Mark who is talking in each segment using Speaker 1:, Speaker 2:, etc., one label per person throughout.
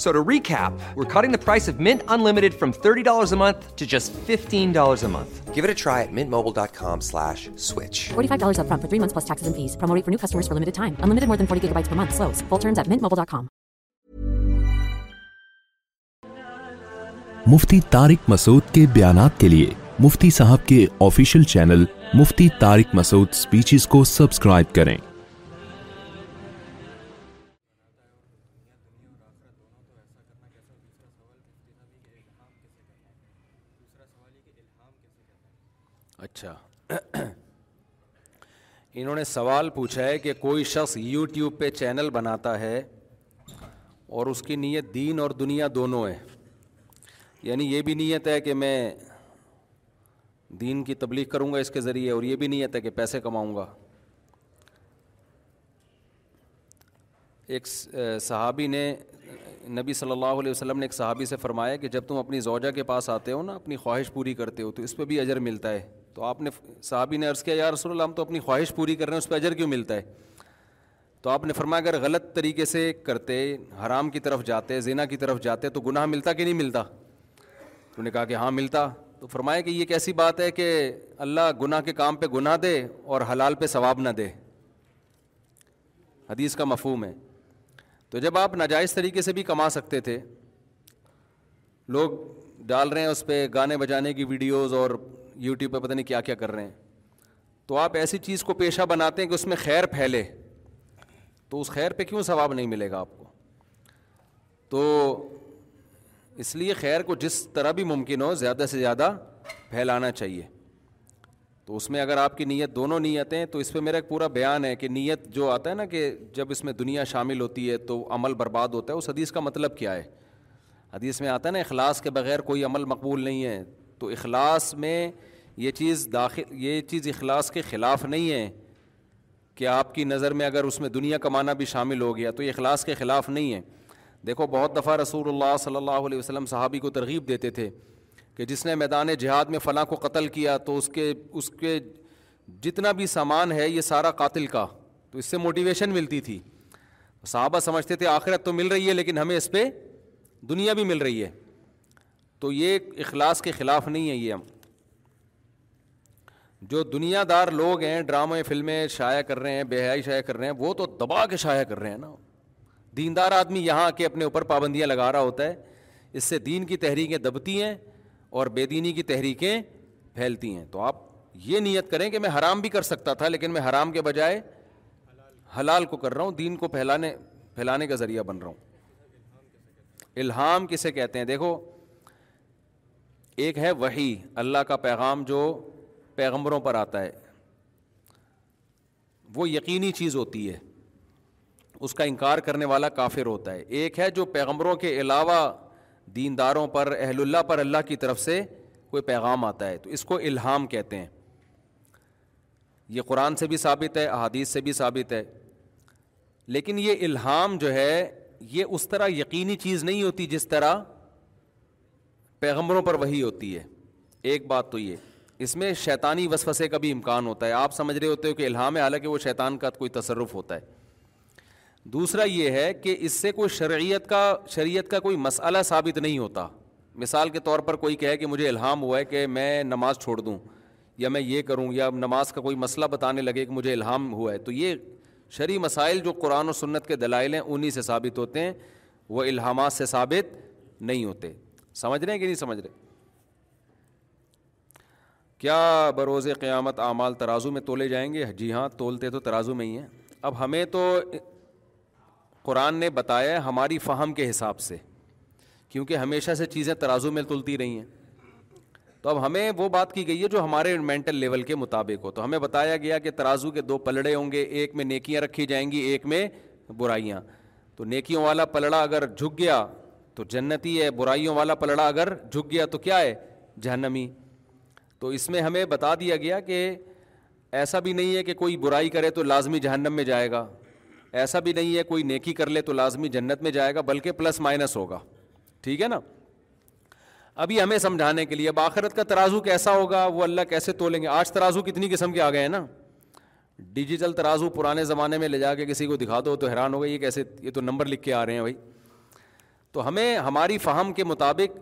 Speaker 1: F- So to recap, we're cutting the price of Mint Unlimited from $30 a month to just $15 a month.
Speaker 2: Give it a try at mintmobile.com slash switch.
Speaker 3: $45 upfront for three months plus taxes and fees. Promo rate for new customers for limited time. Unlimited more than 40 gigabytes per month. Slows. Full terms at mintmobile.com.
Speaker 4: انہوں نے سوال پوچھا ہے کہ کوئی شخص YouTube پہ channel بناتا ہے اور اس کی نیت دین اور
Speaker 5: دنیا دونوں ہے۔ یعنی یہ بھی نیت ہے کہ میں دین کی تبلیغ کروں گا اس کے ذریعے اور یہ بھی نیت ہے کہ پیسے کماؤں گا۔ ایک صحابی نے نبی صلی اللہ علیہ وسلم نے ایک صحابی سے فرمایا کہ جب تم اپنی زوجہ کے پاس آتے ہو نا، اپنی خواہش پوری کرتے ہو، تو اس پہ بھی اجر ملتا ہے۔ تو آپ نے صحابی نے عرض کیا، یا رسول اللہ، ہم تو اپنی خواہش پوری کر رہے ہیں، اس پہ اجر کیوں ملتا ہے؟ تو آپ نے فرمایا، اگر غلط طریقے سے کرتے، حرام کی طرف جاتے زینا کی طرف جاتے، تو گناہ ملتا کہ نہیں ملتا؟ تو نے کہا کہ ہاں ملتا۔ تو فرمایا کہ یہ کیسی بات ہے کہ اللہ گناہ کے کام پہ گناہ دے اور حلال پہ ثواب نہ دے۔ حدیث کا مفہوم ہے۔ تو جب آپ ناجائز طریقے سے بھی کما سکتے تھے، لوگ ڈال رہے ہیں اس پہ گانے بجانے کی ویڈیوز اور یوٹیوب پہ پتہ نہیں کیا کیا کر رہے ہیں۔ تو آپ ایسی چیز کو پیشہ بناتے ہیں کہ اس میں خیر پھیلے۔ تو اس خیر پہ کیوں ثواب نہیں ملے گا آپ کو؟ تو اس لیے خیر کو جس طرح بھی ممکن ہو، زیادہ سے زیادہ پھیلانا چاہیے۔ تو اس میں اگر آپ کی نیت دونوں نیتیں تو اس پہ میرا ایک پورا بیان ہے کہ نیت جو آتا ہے نا کہ جب اس میں دنیا شامل ہوتی ہے تو عمل برباد ہوتا ہے، اس حدیث کا مطلب کیا ہے؟ حدیث میں آتا ہے نا اخلاص کے بغیر کوئی عمل مقبول نہیں ہے، تو اخلاص میں یہ چیز داخل، یہ چیز اخلاص کے خلاف نہیں ہے کہ آپ کی نظر میں اگر اس میں دنیا کمانا بھی شامل ہو گیا تو یہ اخلاص کے خلاف نہیں ہے۔ دیکھو، بہت دفعہ رسول اللہ صلی اللہ علیہ وسلم صحابی کو ترغیب دیتے تھے کہ جس نے میدان جہاد میں فلاں کو قتل کیا، تو اس کے اس کے جتنا بھی سامان ہے، یہ سارا قاتل کا۔ تو اس سے موٹیویشن ملتی تھی۔ صحابہ سمجھتے تھے، آخرت تو مل رہی ہے، لیکن ہمیں اس پہ دنیا بھی مل رہی ہے۔ تو یہ اخلاص کے خلاف نہیں ہے یہ ہم۔ جو دنیا دار لوگ ہیں، ڈرامے، فلمیں شائع کر رہے ہیں، بے حیائی شائع کر رہے ہیں، وہ تو دبا کے شائع کر رہے ہیں نا۔ دیندار آدمی یہاں آ کے اپنے اوپر پابندیاں لگا رہا ہوتا ہے۔ اس سے دین کی تحریکیں دبتی ہیں۔ اور بے دینی کی تحریکیں پھیلتی ہیں۔ تو آپ یہ نیت کریں کہ میں حرام بھی کر سکتا تھا، لیکن میں حرام کے بجائے حلال کو کر رہا ہوں، دین کو پھیلانے پھیلانے کا ذریعہ بن رہا ہوں۔ الہام کسے کہتے ہیں؟ دیکھو، ایک ہے وہی اللہ کا پیغام جو پیغمبروں پر آتا ہے۔ وہ یقینی چیز ہوتی ہے، اس کا انکار کرنے والا کافر ہوتا ہے۔ ایک ہے جو پیغمبروں کے علاوہ دینداروں پر، اہل اللہ پر اللہ کی طرف سے کوئی پیغام آتا ہے، تو اس کو الہام کہتے ہیں۔ یہ قرآن سے بھی ثابت ہے، احادیث سے بھی ثابت ہے۔ لیکن یہ الہام جو ہے، یہ اس طرح یقینی چیز نہیں ہوتی جس طرح پیغمبروں پر وہی ہوتی ہے۔ ایک بات تو یہ، اس میں شیطانی وسوسے کا بھی امکان ہوتا ہے۔ آپ سمجھ رہے ہوتے ہو کہ الہام ہے، حالانکہ وہ شیطان کا کوئی تصرف ہوتا ہے۔ دوسرا یہ ہے کہ اس سے کوئی شرعیت کا، شریعت کا کوئی مسئلہ ثابت نہیں ہوتا۔ مثال کے طور پر کوئی کہے کہ مجھے الہام ہوا ہے کہ میں نماز چھوڑ دوں، یا میں یہ کروں، یا نماز کا کوئی مسئلہ بتانے لگے کہ مجھے الہام ہوا ہے، تو یہ شرعی مسائل جو قرآن و سنت کے دلائل ہیں، انہی سے ثابت ہوتے ہیں۔ وہ الہامات سے ثابت نہیں ہوتے۔ سمجھ رہے ہیں کہ نہیں سمجھ رہے؟ کیا بروز قیامت اعمال ترازو میں تولے جائیں گے؟ جی ہاں تولتے تو ترازو میں ہی ہیں۔ اب ہمیں تو قرآن نے بتایا ہے ہماری فہم کے حساب سے، کیونکہ ہمیشہ سے چیزیں ترازو میں تلتی رہی ہیں۔ تو اب ہمیں وہ بات کی گئی ہے جو ہمارے مینٹل لیول کے مطابق ہو۔ تو ہمیں بتایا گیا کہ ترازو کے دو پلڑے ہوں گے، ایک میں نیکیاں رکھی جائیں گی، ایک میں برائیاں۔ تو نیکیوں والا پلڑا اگر جھک گیا تو جنتی ہے، برائیوں والا پلڑا اگر جھک گیا تو کیا ہے؟ جہنمی۔ تو اس میں ہمیں بتا دیا گیا کہ ایسا بھی نہیں ہے کہ کوئی برائی کرے تو لازمی جہنم میں جائے گا۔ ایسا بھی نہیں ہے کوئی نیکی کر لے تو لازمی جنت میں جائے گا، بلکہ پلس مائنس ہوگا۔ ٹھیک ہے نا؟ ابھی ہمیں سمجھانے کے لیے اب آخرت کا ترازو کیسا ہوگا، وہ اللہ کیسے تولیں گے؟ آج ترازو کتنی قسم کے آ گئے ہیں نا؟ ڈیجیٹل ترازو پرانے زمانے میں لے جا کے کسی کو دکھا دو تو حیران ہوگا یہ کیسے، یہ تو نمبر لکھ کے آ رہے ہیں بھائی۔ تو ہمیں ہماری فہم کے مطابق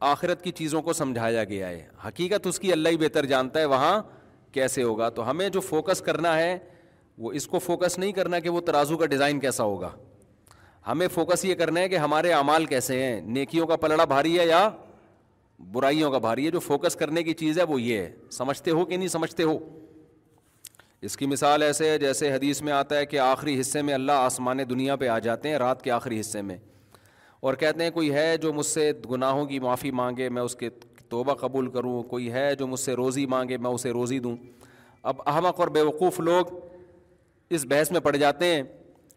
Speaker 5: آخرت کی چیزوں کو سمجھایا گیا ہے۔ حقیقت اس کی اللہ ہی بہتر جانتا ہے، وہاں کیسے ہوگا؟ تو ہمیں جو فوکس کرنا ہے وہ اس کو فوکس نہیں کرنا کہ وہ ترازو کا ڈیزائن کیسا ہوگا۔ ہمیں فوکس یہ کرنا ہے کہ ہمارے اعمال کیسے ہیں۔ نیکیوں کا پلڑا بھاری ہے یا برائیوں کا بھاری ہے؟ جو فوکس کرنے کی چیز ہے وہ یہ ہے۔ سمجھتے ہو کہ نہیں سمجھتے ہو؟ اس کی مثال ایسے ہے جیسے حدیث میں آتا ہے کہ آخری حصے میں اللہ آسمان دنیا پہ آ جاتے ہیں، رات کے آخری حصے میں۔ اور کہتے ہیں کوئی ہے جو مجھ سے گناہوں کی معافی مانگے، میں اس کے توبہ قبول کروں۔ کوئی ہے جو مجھ سے روزی مانگے، میں اسے روزی دوں۔ اب احمق اور بیوقوف لوگ اس بحث میں پڑ جاتے ہیں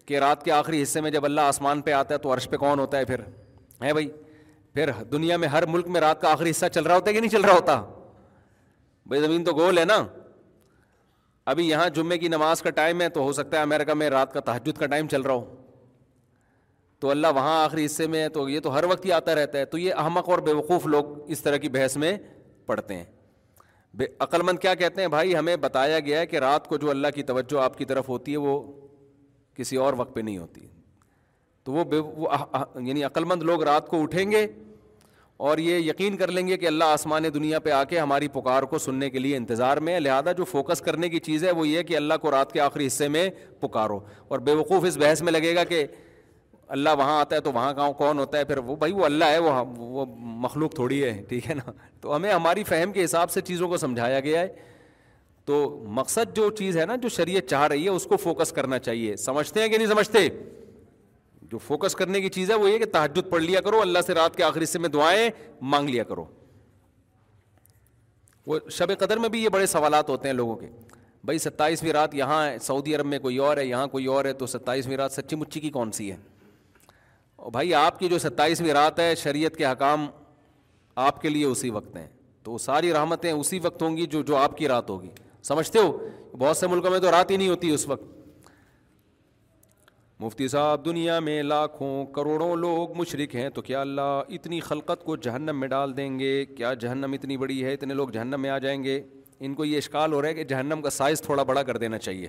Speaker 5: کہ رات کے آخری حصے میں جب اللہ آسمان پہ آتا ہے تو عرش پہ کون ہوتا ہے پھر؟ ہے بھائی، پھر دنیا میں ہر ملک میں رات کا آخری حصہ چل رہا ہوتا ہے کہ نہیں چل رہا ہوتا؟ بھائی، زمین تو گول ہے نا۔ ابھی یہاں جمعے کی نماز کا ٹائم ہے تو ہو سکتا ہے امریکہ میں رات کا تحجد کا ٹائم چل رہا ہو۔ تو اللہ وہاں آخری حصے میں ہے تو یہ تو ہر وقت ہی آتا رہتا ہے۔ تو یہ احمق اور بے وقوف لوگ اس طرح کی بحث میں پڑھتے ہیں۔ بے عقل مند کیا کہتے ہیں؟ بھائی، ہمیں بتایا گیا ہے کہ رات کو جو اللہ کی توجہ آپ کی طرف ہوتی ہے، وہ کسی اور وقت پہ نہیں ہوتی۔ تو وہ بے وہ یعنی عقل مند لوگ رات کو اٹھیں گے اور یہ یقین کر لیں گے کہ اللہ آسمان دنیا پہ آ کے ہماری پکار کو سننے کے لیے انتظار میں ہے۔ لہٰذا جو فوکس کرنے کی چیز ہے، وہ یہ کہ اللہ کو رات کے آخری حصے میں پکارو۔ اور بے وقوف اس بحث میں لگے گا کہ اللہ وہاں آتا ہے تو وہاں کہاں کون ہوتا ہے؟ پھر وہ بھائی وہ اللہ ہے، وہ وہ مخلوق تھوڑی ہے، ٹھیک ہے نا؟ تو ہمیں ہماری فہم کے حساب سے چیزوں کو سمجھایا گیا ہے۔ تو مقصد جو چیز ہے نا، جو شریعت چاہ رہی ہے، اس کو فوکس کرنا چاہیے۔ سمجھتے ہیں کہ نہیں سمجھتے؟ جو فوکس کرنے کی چیز ہے، وہ یہ کہ تحجد پڑھ لیا کرو، اللہ سے رات کے آخری حصے میں دعائیں مانگ لیا کرو۔ وہ شب قدر میں بھی یہ بڑے سوالات ہوتے ہیں لوگوں کے۔ بھائی ستائیسویں رات یہاں ہے، سعودی عرب میں کوئی اور ہے، یہاں کوئی اور ہے، تو ستائیسویں رات سچی مچی کی کون سی ہے؟ بھائی، آپ کی جو ستائیسویں رات ہے، شریعت کے حکام آپ کے لیے اسی وقت ہیں۔ تو ساری رحمتیں اسی وقت ہوں گی جو جو آپ کی رات ہوگی۔ سمجھتے ہو؟ بہت سے ملکوں میں تو رات ہی نہیں ہوتی اس وقت۔ مفتی صاحب، دنیا میں لاکھوں کروڑوں لوگ مشرق ہیں، تو کیا اللہ اتنی خلقت کو جہنم میں ڈال دیں گے؟ کیا جہنم اتنی بڑی ہے، اتنے لوگ جہنم میں آ جائیں گے؟ ان کو یہ اشکال ہو رہا ہے کہ جہنم کا سائز تھوڑا بڑا کر دینا چاہیے۔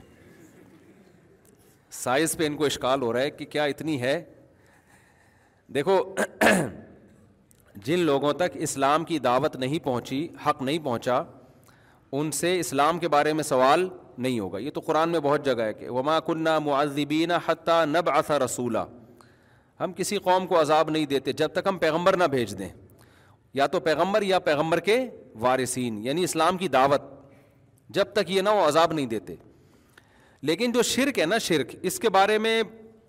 Speaker 5: سائز پہ ان کو اشکال ہو رہا ہے کہ کیا اتنی ہے؟ دیکھو، جن لوگوں تک اسلام کی دعوت نہیں پہنچی، حق نہیں پہنچا، ان سے اسلام کے بارے میں سوال نہیں ہوگا۔ یہ تو قرآن میں بہت جگہ ہے کہ وما کنہ معذبین حتیٰ نب آسا رسولہ ہم کسی قوم کو عذاب نہیں دیتے جب تک ہم پیغمبر نہ بھیج دیں۔ یا تو پیغمبر یا پیغمبر کے وارثین یعنی اسلام کی دعوت۔ جب تک یہ نہ وہ عذاب نہیں دیتے۔ لیکن جو شرک ہے نا، شرک، اس کے بارے میں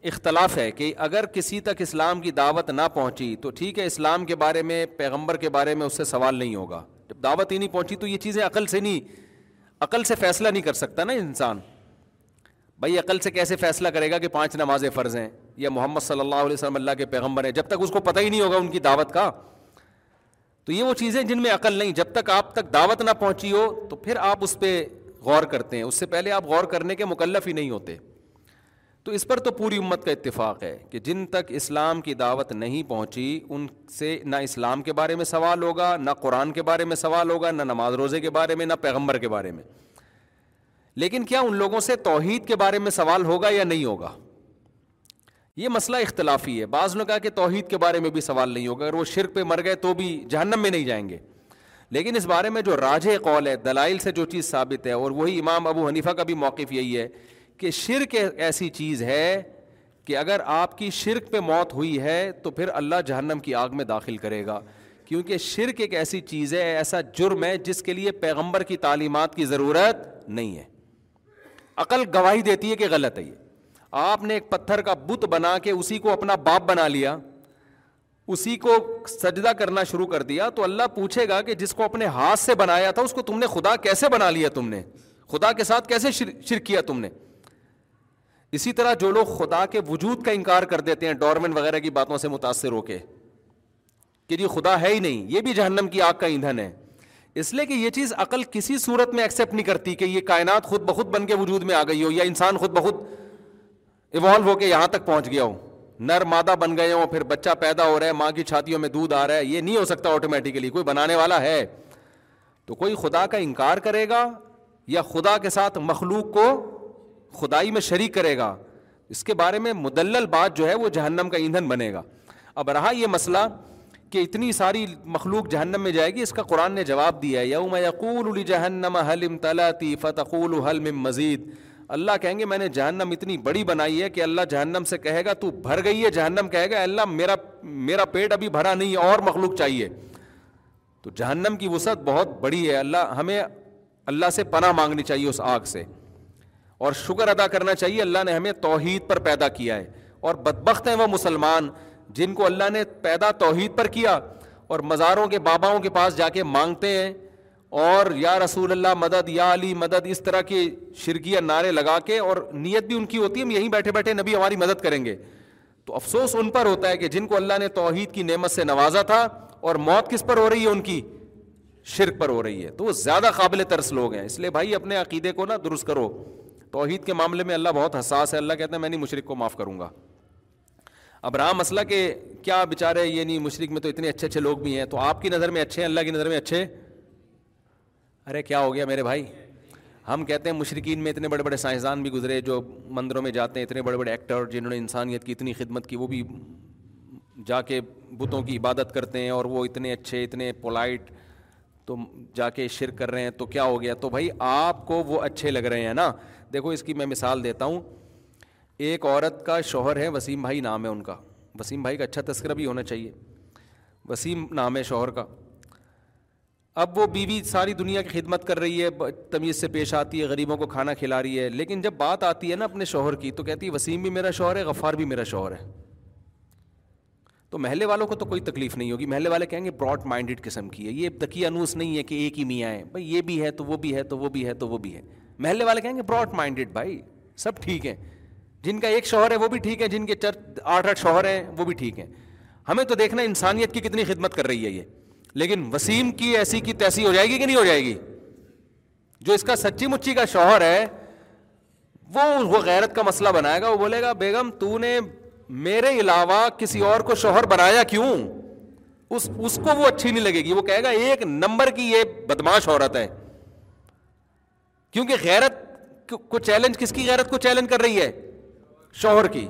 Speaker 5: اختلاف ہے کہ اگر کسی تک اسلام کی دعوت نہ پہنچی تو ٹھیک ہے، اسلام کے بارے میں، پیغمبر کے بارے میں اس سے سوال نہیں ہوگا۔ جب دعوت ہی نہیں پہنچی تو یہ چیزیں عقل سے نہیں، عقل سے فیصلہ نہیں کر سکتا نا انسان۔ بھائی، عقل سے کیسے فیصلہ کرے گا کہ پانچ نمازیں فرض ہیں؟ یا محمد صلی اللہ علیہ وسلم اللہ کے پیغمبر ہیں، جب تک اس کو پتہ ہی نہیں ہوگا ان کی دعوت کا۔ تو یہ وہ چیزیں جن میں عقل نہیں، جب تک آپ تک دعوت نہ پہنچی ہو تو پھر آپ اس پہ غور کرتے ہیں۔ اس سے پہلے آپ غور کرنے کے مکلف ہی نہیں ہوتے۔ تو اس پر تو پوری امت کا اتفاق ہے کہ جن تک اسلام کی دعوت نہیں پہنچی، ان سے نہ اسلام کے بارے میں سوال ہوگا، نہ قرآن کے بارے میں سوال ہوگا، نہ نماز روزے کے بارے میں، نہ پیغمبر کے بارے میں۔ لیکن کیا ان لوگوں سے توحید کے بارے میں سوال ہوگا یا نہیں ہوگا؟ یہ مسئلہ اختلافی ہے۔ بعض نے کہا کہ توحید کے بارے میں بھی سوال نہیں ہوگا۔ اگر وہ شرک پہ مر گئے تو بھی جہنم میں نہیں جائیں گے۔ لیکن اس بارے میں جو راج قول ہے، دلائل سے جو چیز ثابت ہے، اور وہی امام ابو حنیفہ کا بھی موقف یہی ہے کہ شرک ایسی چیز ہے کہ اگر آپ کی شرک پہ موت ہوئی ہے تو پھر اللہ جہنم کی آگ میں داخل کرے گا۔ کیونکہ شرک ایک ایسی چیز ہے، ایسا جرم ہے جس کے لیے پیغمبر کی تعلیمات کی ضرورت نہیں ہے۔ عقل گواہی دیتی ہے کہ غلط ہے یہ۔ آپ نے ایک پتھر کا بت بنا کے اسی کو اپنا باپ بنا لیا، اسی کو سجدہ کرنا شروع کر دیا تو اللہ پوچھے گا کہ جس کو اپنے ہاتھ سے بنایا تھا، اس کو تم نے خدا کیسے بنا لیا تم نے؟ خدا کے ساتھ کیسے شرک کیا تم نے؟ اسی طرح جو لوگ خدا کے وجود کا انکار کر دیتے ہیں، ڈورمن وغیرہ کی باتوں سے متاثر ہو کے، کہ جی خدا ہے ہی نہیں، یہ بھی جہنم کی آگ کا ایندھن ہے۔ اس لیے کہ یہ چیز عقل کسی صورت میں ایکسیپٹ نہیں کرتی کہ یہ کائنات خود بخود بن کے وجود میں آ گئی ہو، یا انسان خود بخود ایوالو ہو کے یہاں تک پہنچ گیا ہوں نر مادہ بن گئے ہوں، پھر بچہ پیدا ہو رہا ہے، ماں کی چھاتیوں میں دودھ آ رہا ہے، یہ نہیں ہو سکتا آٹومیٹیکلی کوئی بنانے والا ہے۔ تو کوئی خدا کا انکار کرے گا یا خدا کے ساتھ مخلوق کو خدائی میں شریک کرے گا۔ اس کے بارے میں مدلل بات جو ہے وہ جہنم کا ایندھن بنے گا۔ اب رہا یہ مسئلہ کہ اتنی ساری مخلوق جہنم میں جائے گی، اس کا قرآن نے جواب دیا ہے۔ یوم یقول جہنم حلم تلاتی فتقول حلم مزید۔ اللہ کہیں گے، میں نے جہنم اتنی بڑی بنائی ہے کہ اللہ جہنم سے کہے گا، تو بھر گئی ہے جہنم، کہے گا اللہ، میرا میرا پیٹ ابھی بھرا نہیں اور مخلوق چاہیے۔ تو جہنم کی وسعت بہت بڑی ہے۔ اللہ، ہمیں اللہ سے پناہ مانگنی چاہیے اس آگ سے۔ اور شکر ادا کرنا چاہیے، اللہ نے ہمیں توحید پر پیدا کیا ہے۔ اور بدبخت ہیں وہ مسلمان جن کو اللہ نے پیدا توحید پر کیا اور مزاروں کے باباؤں کے پاس جا کے مانگتے ہیں۔ اور یا رسول اللہ، مدد، یا علی، مدد، اس طرح کے شرکیہ نعرے لگا کے اور نیت بھی ان کی ہوتی ہے، ہم یہیں بیٹھے بیٹھے نبی ہماری مدد کریں گے۔ تو افسوس ان پر ہوتا ہے کہ جن کو اللہ نے توحید کی نعمت سے نوازا تھا اور موت کس پر ہو رہی ہے؟ ان کی شرک پر ہو رہی ہے۔ تو وہ زیادہ قابل ترس لوگ ہیں۔ اس لیے بھائی، اپنے عقیدے کو نا درست کرو۔ توحید کے معاملے میں اللہ بہت حساس ہے، اللہ کہتے ہیں میں نہیں مشرق کو معاف کروں گا۔ اب رہا مسئلہ کہ کیا بیچارے یہ نہیں مشرق میں تو اتنے اچھے اچھے لوگ بھی ہیں، تو آپ کی نظر میں اچھے ہیں، اللہ کی نظر میں اچھے؟ ارے کیا ہو گیا میرے بھائی؟ ہم کہتے ہیں مشرقین میں اتنے بڑے بڑے سائنسدان بھی گزرے جو مندروں میں جاتے ہیں، اتنے بڑے بڑے ایکٹر جنہوں نے انسانیت کی اتنی خدمت کی، وہ بھی جا کے بتوں کی عبادت کرتے ہیں اور وہ اتنے اچھے، اتنے پولائٹ تو جا کے شرک کر رہے ہیں، تو کیا ہو گیا؟ تو بھائی آپ کو وہ اچھے لگ رہے ہیں نا۔ دیکھو اس کی میں مثال دیتا ہوں۔ ایک عورت کا شوہر ہے، وسیم بھائی نام ہے ان کا۔ وسیم بھائی کا اچھا تذکرہ بھی ہونا چاہیے۔ وسیم نام ہے شوہر کا۔ اب وہ بیوی ساری دنیا کی خدمت کر رہی ہے تمیز سے پیش آتی ہے، غریبوں کو کھانا کھلا رہی ہے۔ لیکن جب بات آتی ہے نا اپنے شوہر کی، تو کہتی ہے، وسیم بھی میرا شوہر ہے، غفار بھی میرا شوہر ہے۔ تو محلے والوں کو تو کوئی تکلیف نہیں ہوگی۔ محلے والے کہیں گے، براڈ مائنڈیڈ قسم کی ہے۔ یہ دکی انوس نہیں ہے کہ ایک ہی میاں ہے۔ بھائی، یہ بھی ہے تو وہ بھی ہے، تو وہ بھی ہے، تو وہ بھی ہے۔ محلے والے کہیں گے براڈ مائنڈیڈ بھائی، سب ٹھیک ہیں۔ جن کا ایک شوہر ہے وہ بھی ٹھیک ہے جن کے چر آٹھ آٹھ شوہر ہیں وہ بھی ٹھیک ہیں۔ ہمیں تو دیکھنا انسانیت کی کتنی خدمت کر رہی ہے یہ۔ لیکن وسیم کی ایسی کی تیسی ہو جائے گی کہ نہیں ہو جائے گی؟ جو اس کا سچی مچی کا شوہر ہے، وہ وہ غیرت کا مسئلہ بنائے گا۔ وہ بولے گا، بیگم، تو نے میرے علاوہ کسی اور کو شوہر بنایا کیوں؟ اس اس کو وہ اچھی نہیں لگے گی۔ وہ کہے گا، ایک نمبر کی یہ بدماش عورت ہے۔ کیونکہ غیرت کو چیلنج کس کی؟ غیرت کو چیلنج کر رہی ہے شوہر کی۔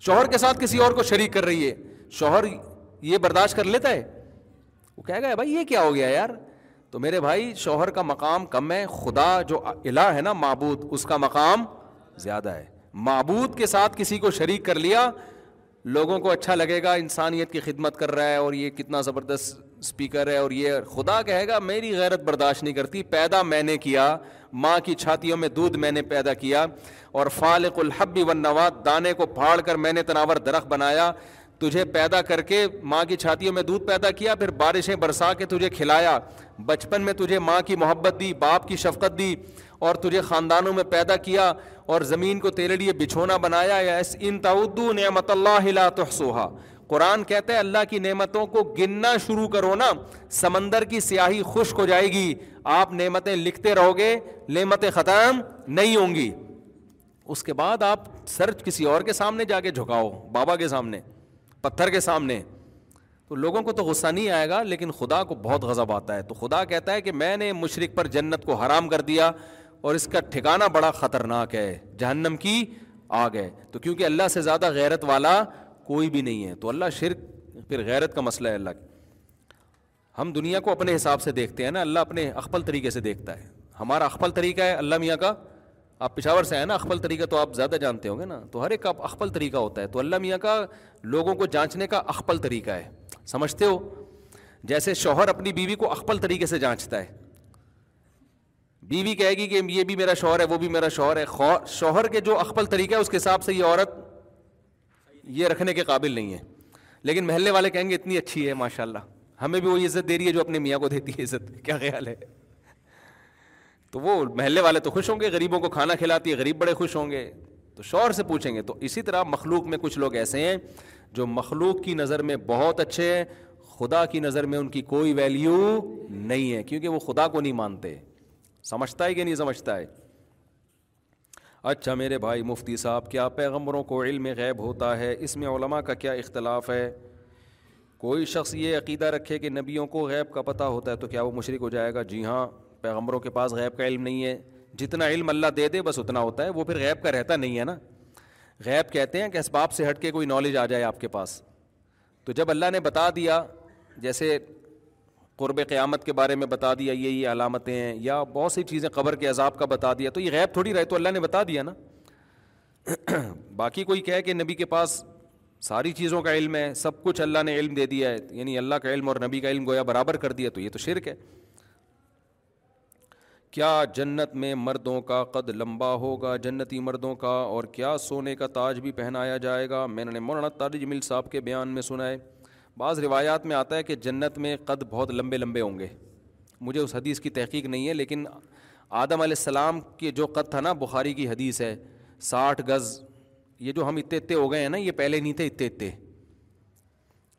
Speaker 5: شوہر کے ساتھ کسی اور کو شریک کر رہی ہے۔ شوہر یہ برداشت کر لیتا ہے۔ وہ کہے گا بھائی، یہ کیا ہو گیا یار؟ تو میرے بھائی، شوہر کا مقام کم ہے۔ خدا جو الہ ہے نا، معبود، اس کا مقام زیادہ ہے۔ معبود کے ساتھ کسی کو شریک کر لیا، لوگوں کو اچھا لگے گا، انسانیت کی خدمت کر رہا ہے اور یہ کتنا زبردست اسپیکر ہے اور یہ خدا کہے گا، میری غیرت برداشت نہیں کرتی، پیدا میں نے کیا، ماں کی چھاتیوں میں دودھ میں نے پیدا کیا، اور فالق الحبی و نوات دانے کو پھاڑ کر میں نے تناور درخت بنایا، تجھے پیدا کر کے ماں کی چھاتیوں میں دودھ پیدا کیا، پھر بارشیں برسا کے تجھے کھلایا، بچپن میں تجھے ماں کی محبت دی، باپ کی شفقت دی، اور تجھے خاندانوں میں پیدا کیا، اور زمین کو تیرے لیے بچھونا بنایا، یا ان تعدو نعمت اللہ لا تحصوها قرآن کہتا ہے اللہ کی نعمتوں کو گننا شروع کرو نا، سمندر کی سیاہی خشک ہو جائے گی۔ آپ نعمتیں لکھتے رہو گے، نعمتیں ختم نہیں ہوں گی۔ اس کے بعد آپ سر کسی اور کے سامنے جا کے جھکاؤ، بابا کے سامنے، پتھر کے سامنے۔ تو لوگوں کو تو غصہ نہیں آئے گا، لیکن خدا کو بہت غضب آتا ہے۔ تو خدا کہتا ہے کہ میں نے مشرق پر جنت کو حرام کر دیا اور اس کا ٹھکانہ بڑا خطرناک ہے، جہنم کی آگ ہے۔ تو کیونکہ اللہ سے زیادہ غیرت والا کوئی بھی نہیں ہے۔ تو اللہ شرک، پھر غیرت کا مسئلہ ہے اللہ کی۔ ہم دنیا کو اپنے حساب سے دیکھتے ہیں نا، اللہ اپنے اخبل طریقے سے دیکھتا ہے۔ ہمارا اخبل طریقہ ہے، اللہ میاں کا۔ آپ پشاور سے ہیں نا اخبل طریقہ، تو آپ زیادہ جانتے ہوں گے نا۔ تو ہر ایک کا اخبل طریقہ ہوتا ہے۔ تو اللہ میاں کا، لوگوں کو جانچنے کا اخبل طریقہ ہے۔ سمجھتے ہو؟ جیسے شوہر اپنی بیوی کو اخبل طریقے سے جانچتا ہے۔ بیوی کہے گی کہ یہ بھی میرا شوہر ہے، وہ بھی میرا شوہر ہے۔ شوہر کے جو اخبل طریقہ ہے، اس کے حساب سے یہ عورت یہ رکھنے کے قابل نہیں ہے لیکن محلے والے کہیں گے اتنی اچھی ہے ماشاء اللہ ہمیں بھی وہی عزت دے رہی ہے جو اپنے میاں کو دیتی ہے عزت۔ کیا خیال ہے؟ تو وہ محلے والے تو خوش ہوں گے، غریبوں کو کھانا کھلاتی ہے، غریب بڑے خوش ہوں گے۔ تو شوہر سے پوچھیں گے، تو اسی طرح مخلوق میں کچھ لوگ ایسے ہیں جو مخلوق کی نظر میں بہت اچھے ہیں، خدا کی نظر میں ان کی کوئی ویلیو نہیں ہے، کیونکہ وہ خدا کو نہیں مانتے۔ سمجھتا ہے کہ نہیں سمجھتا ہے؟ اچھا میرے بھائی مفتی صاحب، کیا پیغمبروں کو علم غیب ہوتا ہے؟ اس میں علماء کا کیا اختلاف ہے؟ کوئی شخص یہ عقیدہ رکھے کہ نبیوں کو غیب کا پتہ ہوتا ہے تو کیا وہ مشرک ہو جائے گا؟ جی ہاں پیغمبروں کے پاس غیب کا علم نہیں ہے۔ جتنا علم اللہ دے دے، بس اتنا ہوتا ہے۔ وہ پھر غیب کا رہتا نہیں ہے نا۔ غیب کہتے ہیں کہ اسباب سے ہٹ کے کوئی نالج آ جائے آپ کے پاس۔ تو جب اللہ نے بتا دیا، جیسے قرب قیامت کے بارے میں بتا دیا، یہ یہ علامتیں ہیں، یا بہت سی چیزیں قبر کے عذاب کا بتا دیا۔ تو یہ غیب تھوڑی رہے تو اللہ نے بتا دیا نا۔ باقی کوئی کہے کہ نبی کے پاس ساری چیزوں کا علم ہے، سب کچھ اللہ نے علم دے دیا ہے یعنی اللہ کا علم اور نبی کا علم گویا برابر کر دیا، تو یہ تو شرک ہے۔ کیا جنت میں مردوں کا قد لمبا ہوگا، جنتی مردوں کا، اور کیا سونے کا تاج بھی پہنایا جائے گا؟ میں نے مولانا تاج مل صاحب کے بیان میں سنا ہے۔ بعض روایات میں آتا ہے کہ جنت میں قد بہت لمبے لمبے ہوں گے۔ مجھے اس حدیث کی تحقیق نہیں ہے، لیکن آدم علیہ السلام کے جو قد تھا نا، بخاری کی حدیث ہے، ساٹھ گز، یہ جو ہم اتے اتے ہو گئے ہیں نا، یہ پہلے نہیں تھے اتے اتے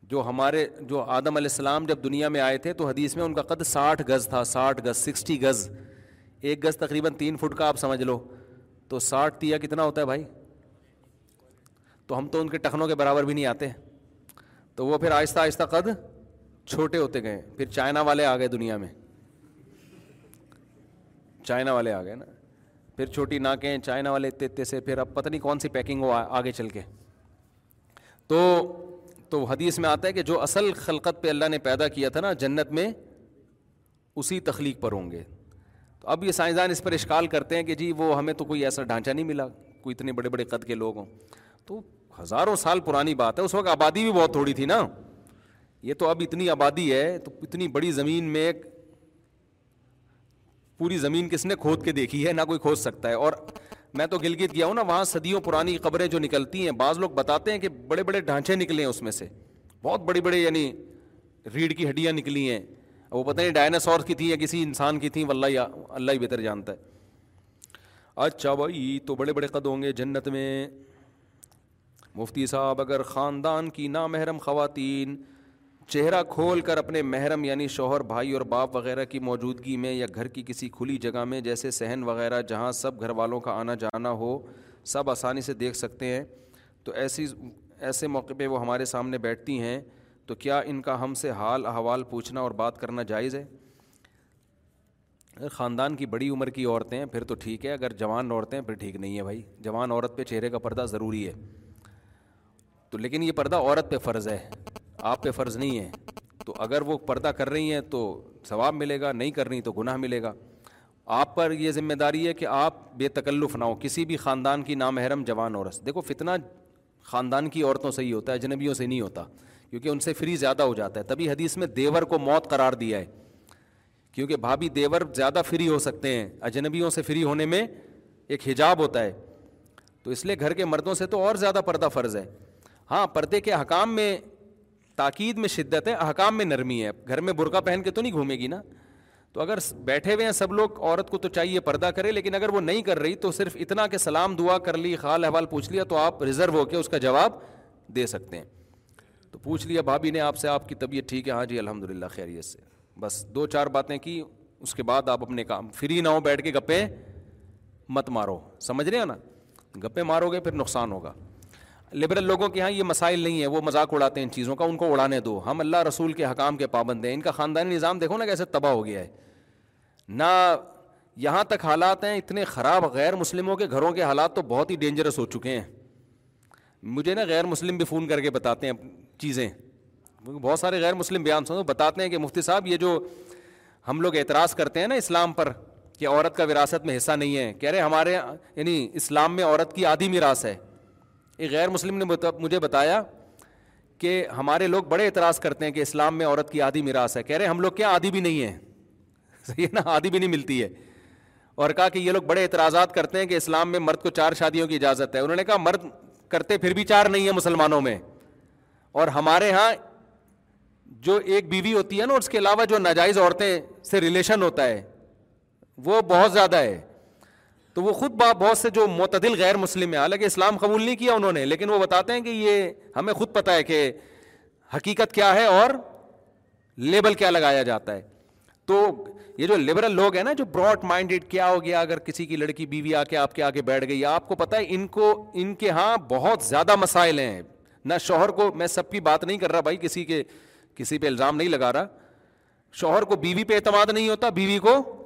Speaker 5: جو ہمارے، جو آدم علیہ السلام جب دنیا میں آئے تھے، تو حدیث میں ان کا قد ساٹھ گز تھا، ساٹھ گز، سکسٹی گز۔ ایک گز تقریباً تین فٹ کا، آپ سمجھ لو۔ تو ساٹھ تیا کتنا ہوتا ہے بھائی؟ تو ہم تو ان کے ٹخنوں کے برابر بھی نہیں آتے۔ تو وہ پھر آہستہ آہستہ قد چھوٹے ہوتے گئے پھر چائنا والے آ گئے دنیا میں۔ چائنا والے آ گئے نا۔ پھر چھوٹی ناکیں چائنا والے اتنے اتنے سے، پھر اب پتہ نہیں کون سی پیکنگ ہو آگے چل کے۔ تو تو حدیث میں آتا ہے کہ جو اصل خلقت پہ اللہ نے پیدا کیا تھا نا جنت میں، اسی تخلیق پر ہوں گے۔ تو اب یہ سائنسدان اس پر اشکال کرتے ہیں کہ جی وہ ہمیں تو کوئی ایسا ڈھانچہ نہیں ملا، کوئی اتنے بڑے بڑے قد کے لوگ ہوں۔ تو ہزاروں سال پرانی بات ہے، اس وقت آبادی بھی بہت تھوڑی تھی نا۔ یہ تو اب اتنی آبادی ہے، تو اتنی بڑی زمین میں ایک پوری زمین کس نے کھود کے دیکھی ہے، نہ کوئی کھود سکتا ہے۔ اور میں تو گلگت گیا ہوں نا، وہاں صدیوں پرانی قبریں جو نکلتی ہیں، بعض لوگ بتاتے ہیں کہ بڑے بڑے ڈھانچے نکلے ہیں اس میں سے۔ بہت بڑی بڑے یعنی ریڑھ کی ہڈیاں نکلی ہیں۔ وہ پتہ نہیں ڈائناسور کی تھیں یا کسی انسان کی تھیں، واللہ اللہ ہی بہتر جانتا ہے۔ اچھا بھائی، تو بڑے بڑے قد ہوں گے جنت میں۔ مفتی صاحب، اگر خاندان کی نامحرم خواتین چہرہ کھول کر اپنے محرم یعنی شوہر، بھائی اور باپ وغیرہ کی موجودگی میں یا گھر کی کسی کھلی جگہ میں جیسے صحن وغیرہ جہاں سب گھر والوں کا آنا جانا ہو، سب آسانی سے دیکھ سکتے ہیں۔ تو ایسی، ایسے موقع پہ وہ ہمارے سامنے بیٹھتی ہیں۔ تو کیا ان کا ہم سے حال، احوال پوچھنا اور بات کرنا جائز ہے؟ اگر خاندان کی بڑی عمر کی عورتیں ہیں، پھر تو ٹھیک ہے۔ اگر جوان عورتیں پھر ٹھیک نہیں ہے بھائی۔ جوان عورت پہ چہرے کا پردہ ضروری ہے۔ تو لیکن یہ پردہ عورت پہ فرض ہے، آپ پہ فرض نہیں ہے۔ تو اگر وہ پردہ کر رہی ہیں تو ثواب ملے گا، نہیں کر رہی تو گناہ ملے گا۔ آپ پر یہ ذمہ داری ہے کہ آپ بے تکلف نہ ہو کسی بھی خاندان کی نامحرم جوان عورت دیکھو، فتنہ خاندان کی عورتوں سے ہی ہوتا ہے اجنبیوں سے نہیں ہوتا، کیونکہ ان سے فری زیادہ ہو جاتا ہے۔ تبھی حدیث میں دیور کو موت قرار دیا ہے، کیونکہ بھابھی دیور زیادہ فری ہو سکتے ہیں۔ اجنبیوں سے فری ہونے میں ایک حجاب ہوتا ہے۔ تو اس لیے گھر کے مردوں سے تو اور زیادہ پردہ فرض ہے۔ ہاں پردے کے حکام میں تاکید میں شدت ہے، احکام میں نرمی ہے۔ گھر میں برقع پہن کے تو نہیں گھومے گی نا؟ تو اگر بیٹھے ہوئے ہیں سب لوگ، عورت کو تو چاہیے پردہ کرے، لیکن اگر وہ نہیں کر رہی تو صرف اتنا کہ سلام، دعا کر لی، خال احوال پوچھ لیا، تو آپ ریزرو ہو کے اس کا جواب دے سکتے ہیں۔ تو پوچھ لیا، بھابھی نے آپ سے، آپ کی طبیعت ٹھیک ہے؟ ہاں جی الحمد للہ خیریت سے۔ بس دو چار باتیں کی، اس کے بعد آپ اپنے کام، فری نہ ہو بیٹھ کے گپے مت مارو۔ سمجھ رہے ہیں نا؟ گپے مارو گے، پھر نقصان ہوگا۔ لبرل لوگوں کے یہاں یہ مسائل نہیں ہے وہ مذاق اڑاتے ہیں ان چیزوں کا، ان کو اڑانے دو۔ ہم اللہ رسول کے حکام کے پابند ہیں۔ ان کا خاندانی نظام دیکھو نا کیسے تباہ ہو گیا ہے۔ نہ یہاں تک حالات ہیں، اتنے خراب غیر مسلموں کے گھروں کے حالات تو بہت ہی ڈینجرس ہو چکے ہیں۔ مجھے نا غیر مسلم بھی فون کر کے بتاتے ہیں چیزیں۔ بہت سارے غیر مسلم بیان سنو، بتاتے ہیں کہ مفتی صاحب، یہ جو ہم لوگ اعتراض کرتے ہیں نا اسلام پر کہ عورت کا وراثت میں حصہ نہیں ہے، کہہ رہے ہمارے یعنی اسلام میں عورت کی آدھی میراث ہے۔ ایک غیر مسلم نے مجھے بتایا کہ ہمارے لوگ بڑے اعتراض کرتے ہیں کہ اسلام میں عورت کی آدھی میراث ہے۔ کہہ رہے ہیں، ہم لوگ کیا آدھی بھی نہیں ہیں؟ صحیح ہے نا، آدھی بھی نہیں ملتی ہے۔ اور کہا کہ یہ لوگ بڑے اعتراضات کرتے ہیں کہ اسلام میں مرد کو چار شادیوں کی اجازت ہے۔ انہوں نے کہا، مرد کرتے پھر بھی چار نہیں ہیں مسلمانوں میں۔ اور ہمارے ہاں جو ایک بیوی ہوتی ہے نا، اس کے علاوہ جو ناجائز عورتیں سے ریلیشن ہوتا ہے، وہ بہت زیادہ ہے۔ تو وہ خود بہت سے جو معتدل غیر مسلم ہیں، حالانکہ اسلام قبول نہیں کیا انہوں نے، لیکن وہ بتاتے ہیں کہ یہ ہمیں خود پتہ ہے کہ حقیقت کیا ہے اور لیبل کیا لگایا جاتا ہے۔ تو یہ جو لبرل لوگ ہیں نا، جو براڈ مائنڈیڈ کیا ہو گیا اگر کسی کی لڑکی بیوی آ کے آپ کے آگے بیٹھ گئی، آپ کو پتا ہے ان کو، ان کے ہاں بہت زیادہ مسائل ہیں۔ نہ شوہر کو میں سب کی بات نہیں کر رہا بھائی، کسی کے، کسی پہ الزام نہیں لگا رہا۔ شوہر کو بیوی پہ اعتماد نہیں ہوتا، بیوی کو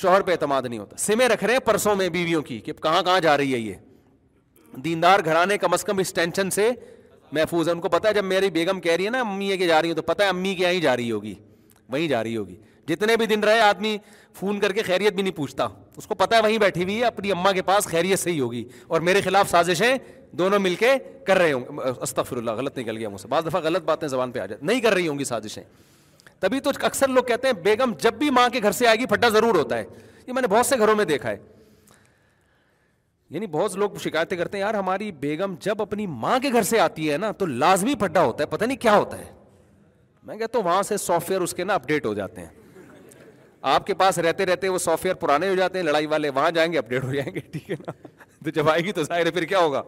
Speaker 5: شوہر پہ اعتماد نہیں ہوتا۔ سمے رکھ رہے ہیں پرسوں میں بیویوں کی کہ کہاں کہاں جا رہی ہے یہ۔ دیندار گھرانے کم از کم اس ٹینشن سے محفوظ ہے ان کو پتا ہے جب میری بیگم کہہ رہی ہے نا امی کے جا رہی ہوں تو پتا ہے امی کے یہیں جا رہی ہوگی۔ وہیں جا رہی ہوگی۔ جتنے بھی دن رہے آدمی فون کر کے خیریت بھی نہیں پوچھتا۔ اس کو پتا ہے وہیں بیٹھی ہوئی ہے، اپنی اما کے پاس خیریت سے ہی ہوگی۔ اور میرے خلاف سازشیں دونوں مل کے کر رہے ہوں۔ گے استغفر اللہ، غلط نکل گیا مجھ سے۔ بعض دفعہ غلط باتیں زبان پہ آ جائے نہیں کر رہی ہوں گی سازشیں۔ تبھی تو اکثر لوگ کہتے ہیں بیگم جب بھی ماں کے گھر سے آئے گی، پھٹا ضرور ہوتا ہے۔ یہ میں نے بہت سے گھروں میں دیکھا ہے۔ یعنی بہت لوگ شکایتیں کرتے ہیں، یار ہماری بیگم جب اپنی ماں کے گھر سے آتی ہے نا، تو لازمی پھڈا ہوتا ہے، پتہ نہیں کیا ہوتا ہے۔ میں کہتا ہوں وہاں سے سافٹ ویئر اس کے نا اپڈیٹ ہو جاتے ہیں۔ آپ کے پاس رہتے رہتے وہ سافٹ ویئر پرانے ہو جاتے ہیں، لڑائی والے وہاں جائیں گے اپڈیٹ ہو جائیں گے، ٹھیک ہے نا۔ تو جب آئے گی تو ظاہر ہے پھر کیا ہوگا؟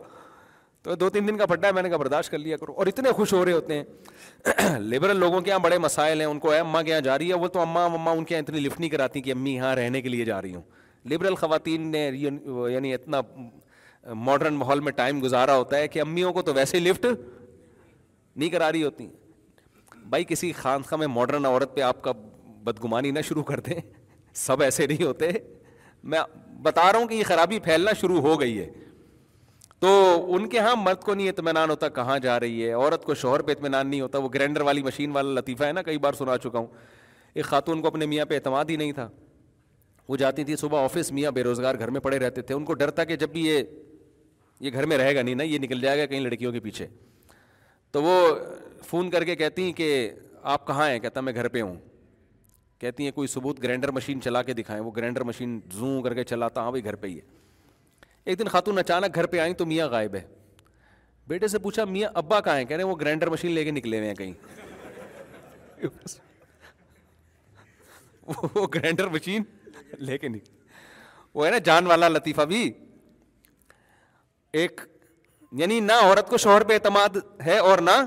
Speaker 5: تو دو تین دن کا پھڈا ہے، میں نے کہا برداشت کر لیا کرو۔ اور اتنے خوش ہو رہے ہوتے ہیں۔ لبرل لوگوں کے یہاں بڑے مسائل ہیں۔ ان کو اماں کے یہاں جا رہی ہے، وہ تو اماں اماں ان کے یہاں اتنی لفٹ نہیں کراتی کہ امی یہاں رہنے کے لیے جا رہی ہوں۔ لبرل خواتین نے یعنی اتنا ماڈرن ماحول میں ٹائم گزارا ہوتا ہے کہ امیوں کو تو ویسے ہی لفٹ نہیں کرا رہی ہوتی۔ بھائی، کسی خانخواہ میں ماڈرن عورت پہ آپ کا بدگمانی نہ شروع کر دیں۔ سب ایسے نہیں ہوتے۔ میں بتا رہا ہوں کہ یہ خرابی پھیلنا شروع ہو گئی ہے۔ تو ان کے ہاں مرد کو نہیں اطمینان ہوتا کہاں جا رہی ہے، عورت کو شوہر پہ اطمینان نہیں ہوتا، وہ گرینڈر والی مشین والا لطیفہ ہے نا، کئی بار سنا چکا ہوں۔ ایک خاتون کو اپنے میاں پہ اعتماد ہی نہیں تھا۔ وہ جاتی تھی صبح آفس، میاں بے روزگار گھر میں پڑے رہتے تھے۔ ان کو ڈر تھا کہ جب بھی یہ یہ گھر میں رہے گا نہیں نا، یہ نکل جائے گا کہیں لڑکیوں کے پیچھے۔ تو وہ فون کر کے کہتی ہیں کہ آپ کہاں ہیں؟ کہتا میں گھر پہ ہوں۔ کہتی ہیں کوئی ثبوت گرینڈر مشین چلا کے دکھائیں۔ وہ گرینڈر مشین زوں کر کے چلاتا ہاں بھائی گھر پہ ہی ہے۔ ایک دن خاتون اچانک گھر پہ آئیں تو میاں غائب ہے۔ بیٹے سے پوچھا، میاں ابا کہاں ہیں؟ کہہ رہے ہیں وہ گرینڈر مشین لے کے نکلے ہوئے ہیں کہیں۔ وہ گرینڈر مشین لے کے نکلے۔ وہ ہے نا جان والا لطیفہ بھی۔ ایک یعنی نہ عورت کو شوہر پہ اعتماد ہے اور نہ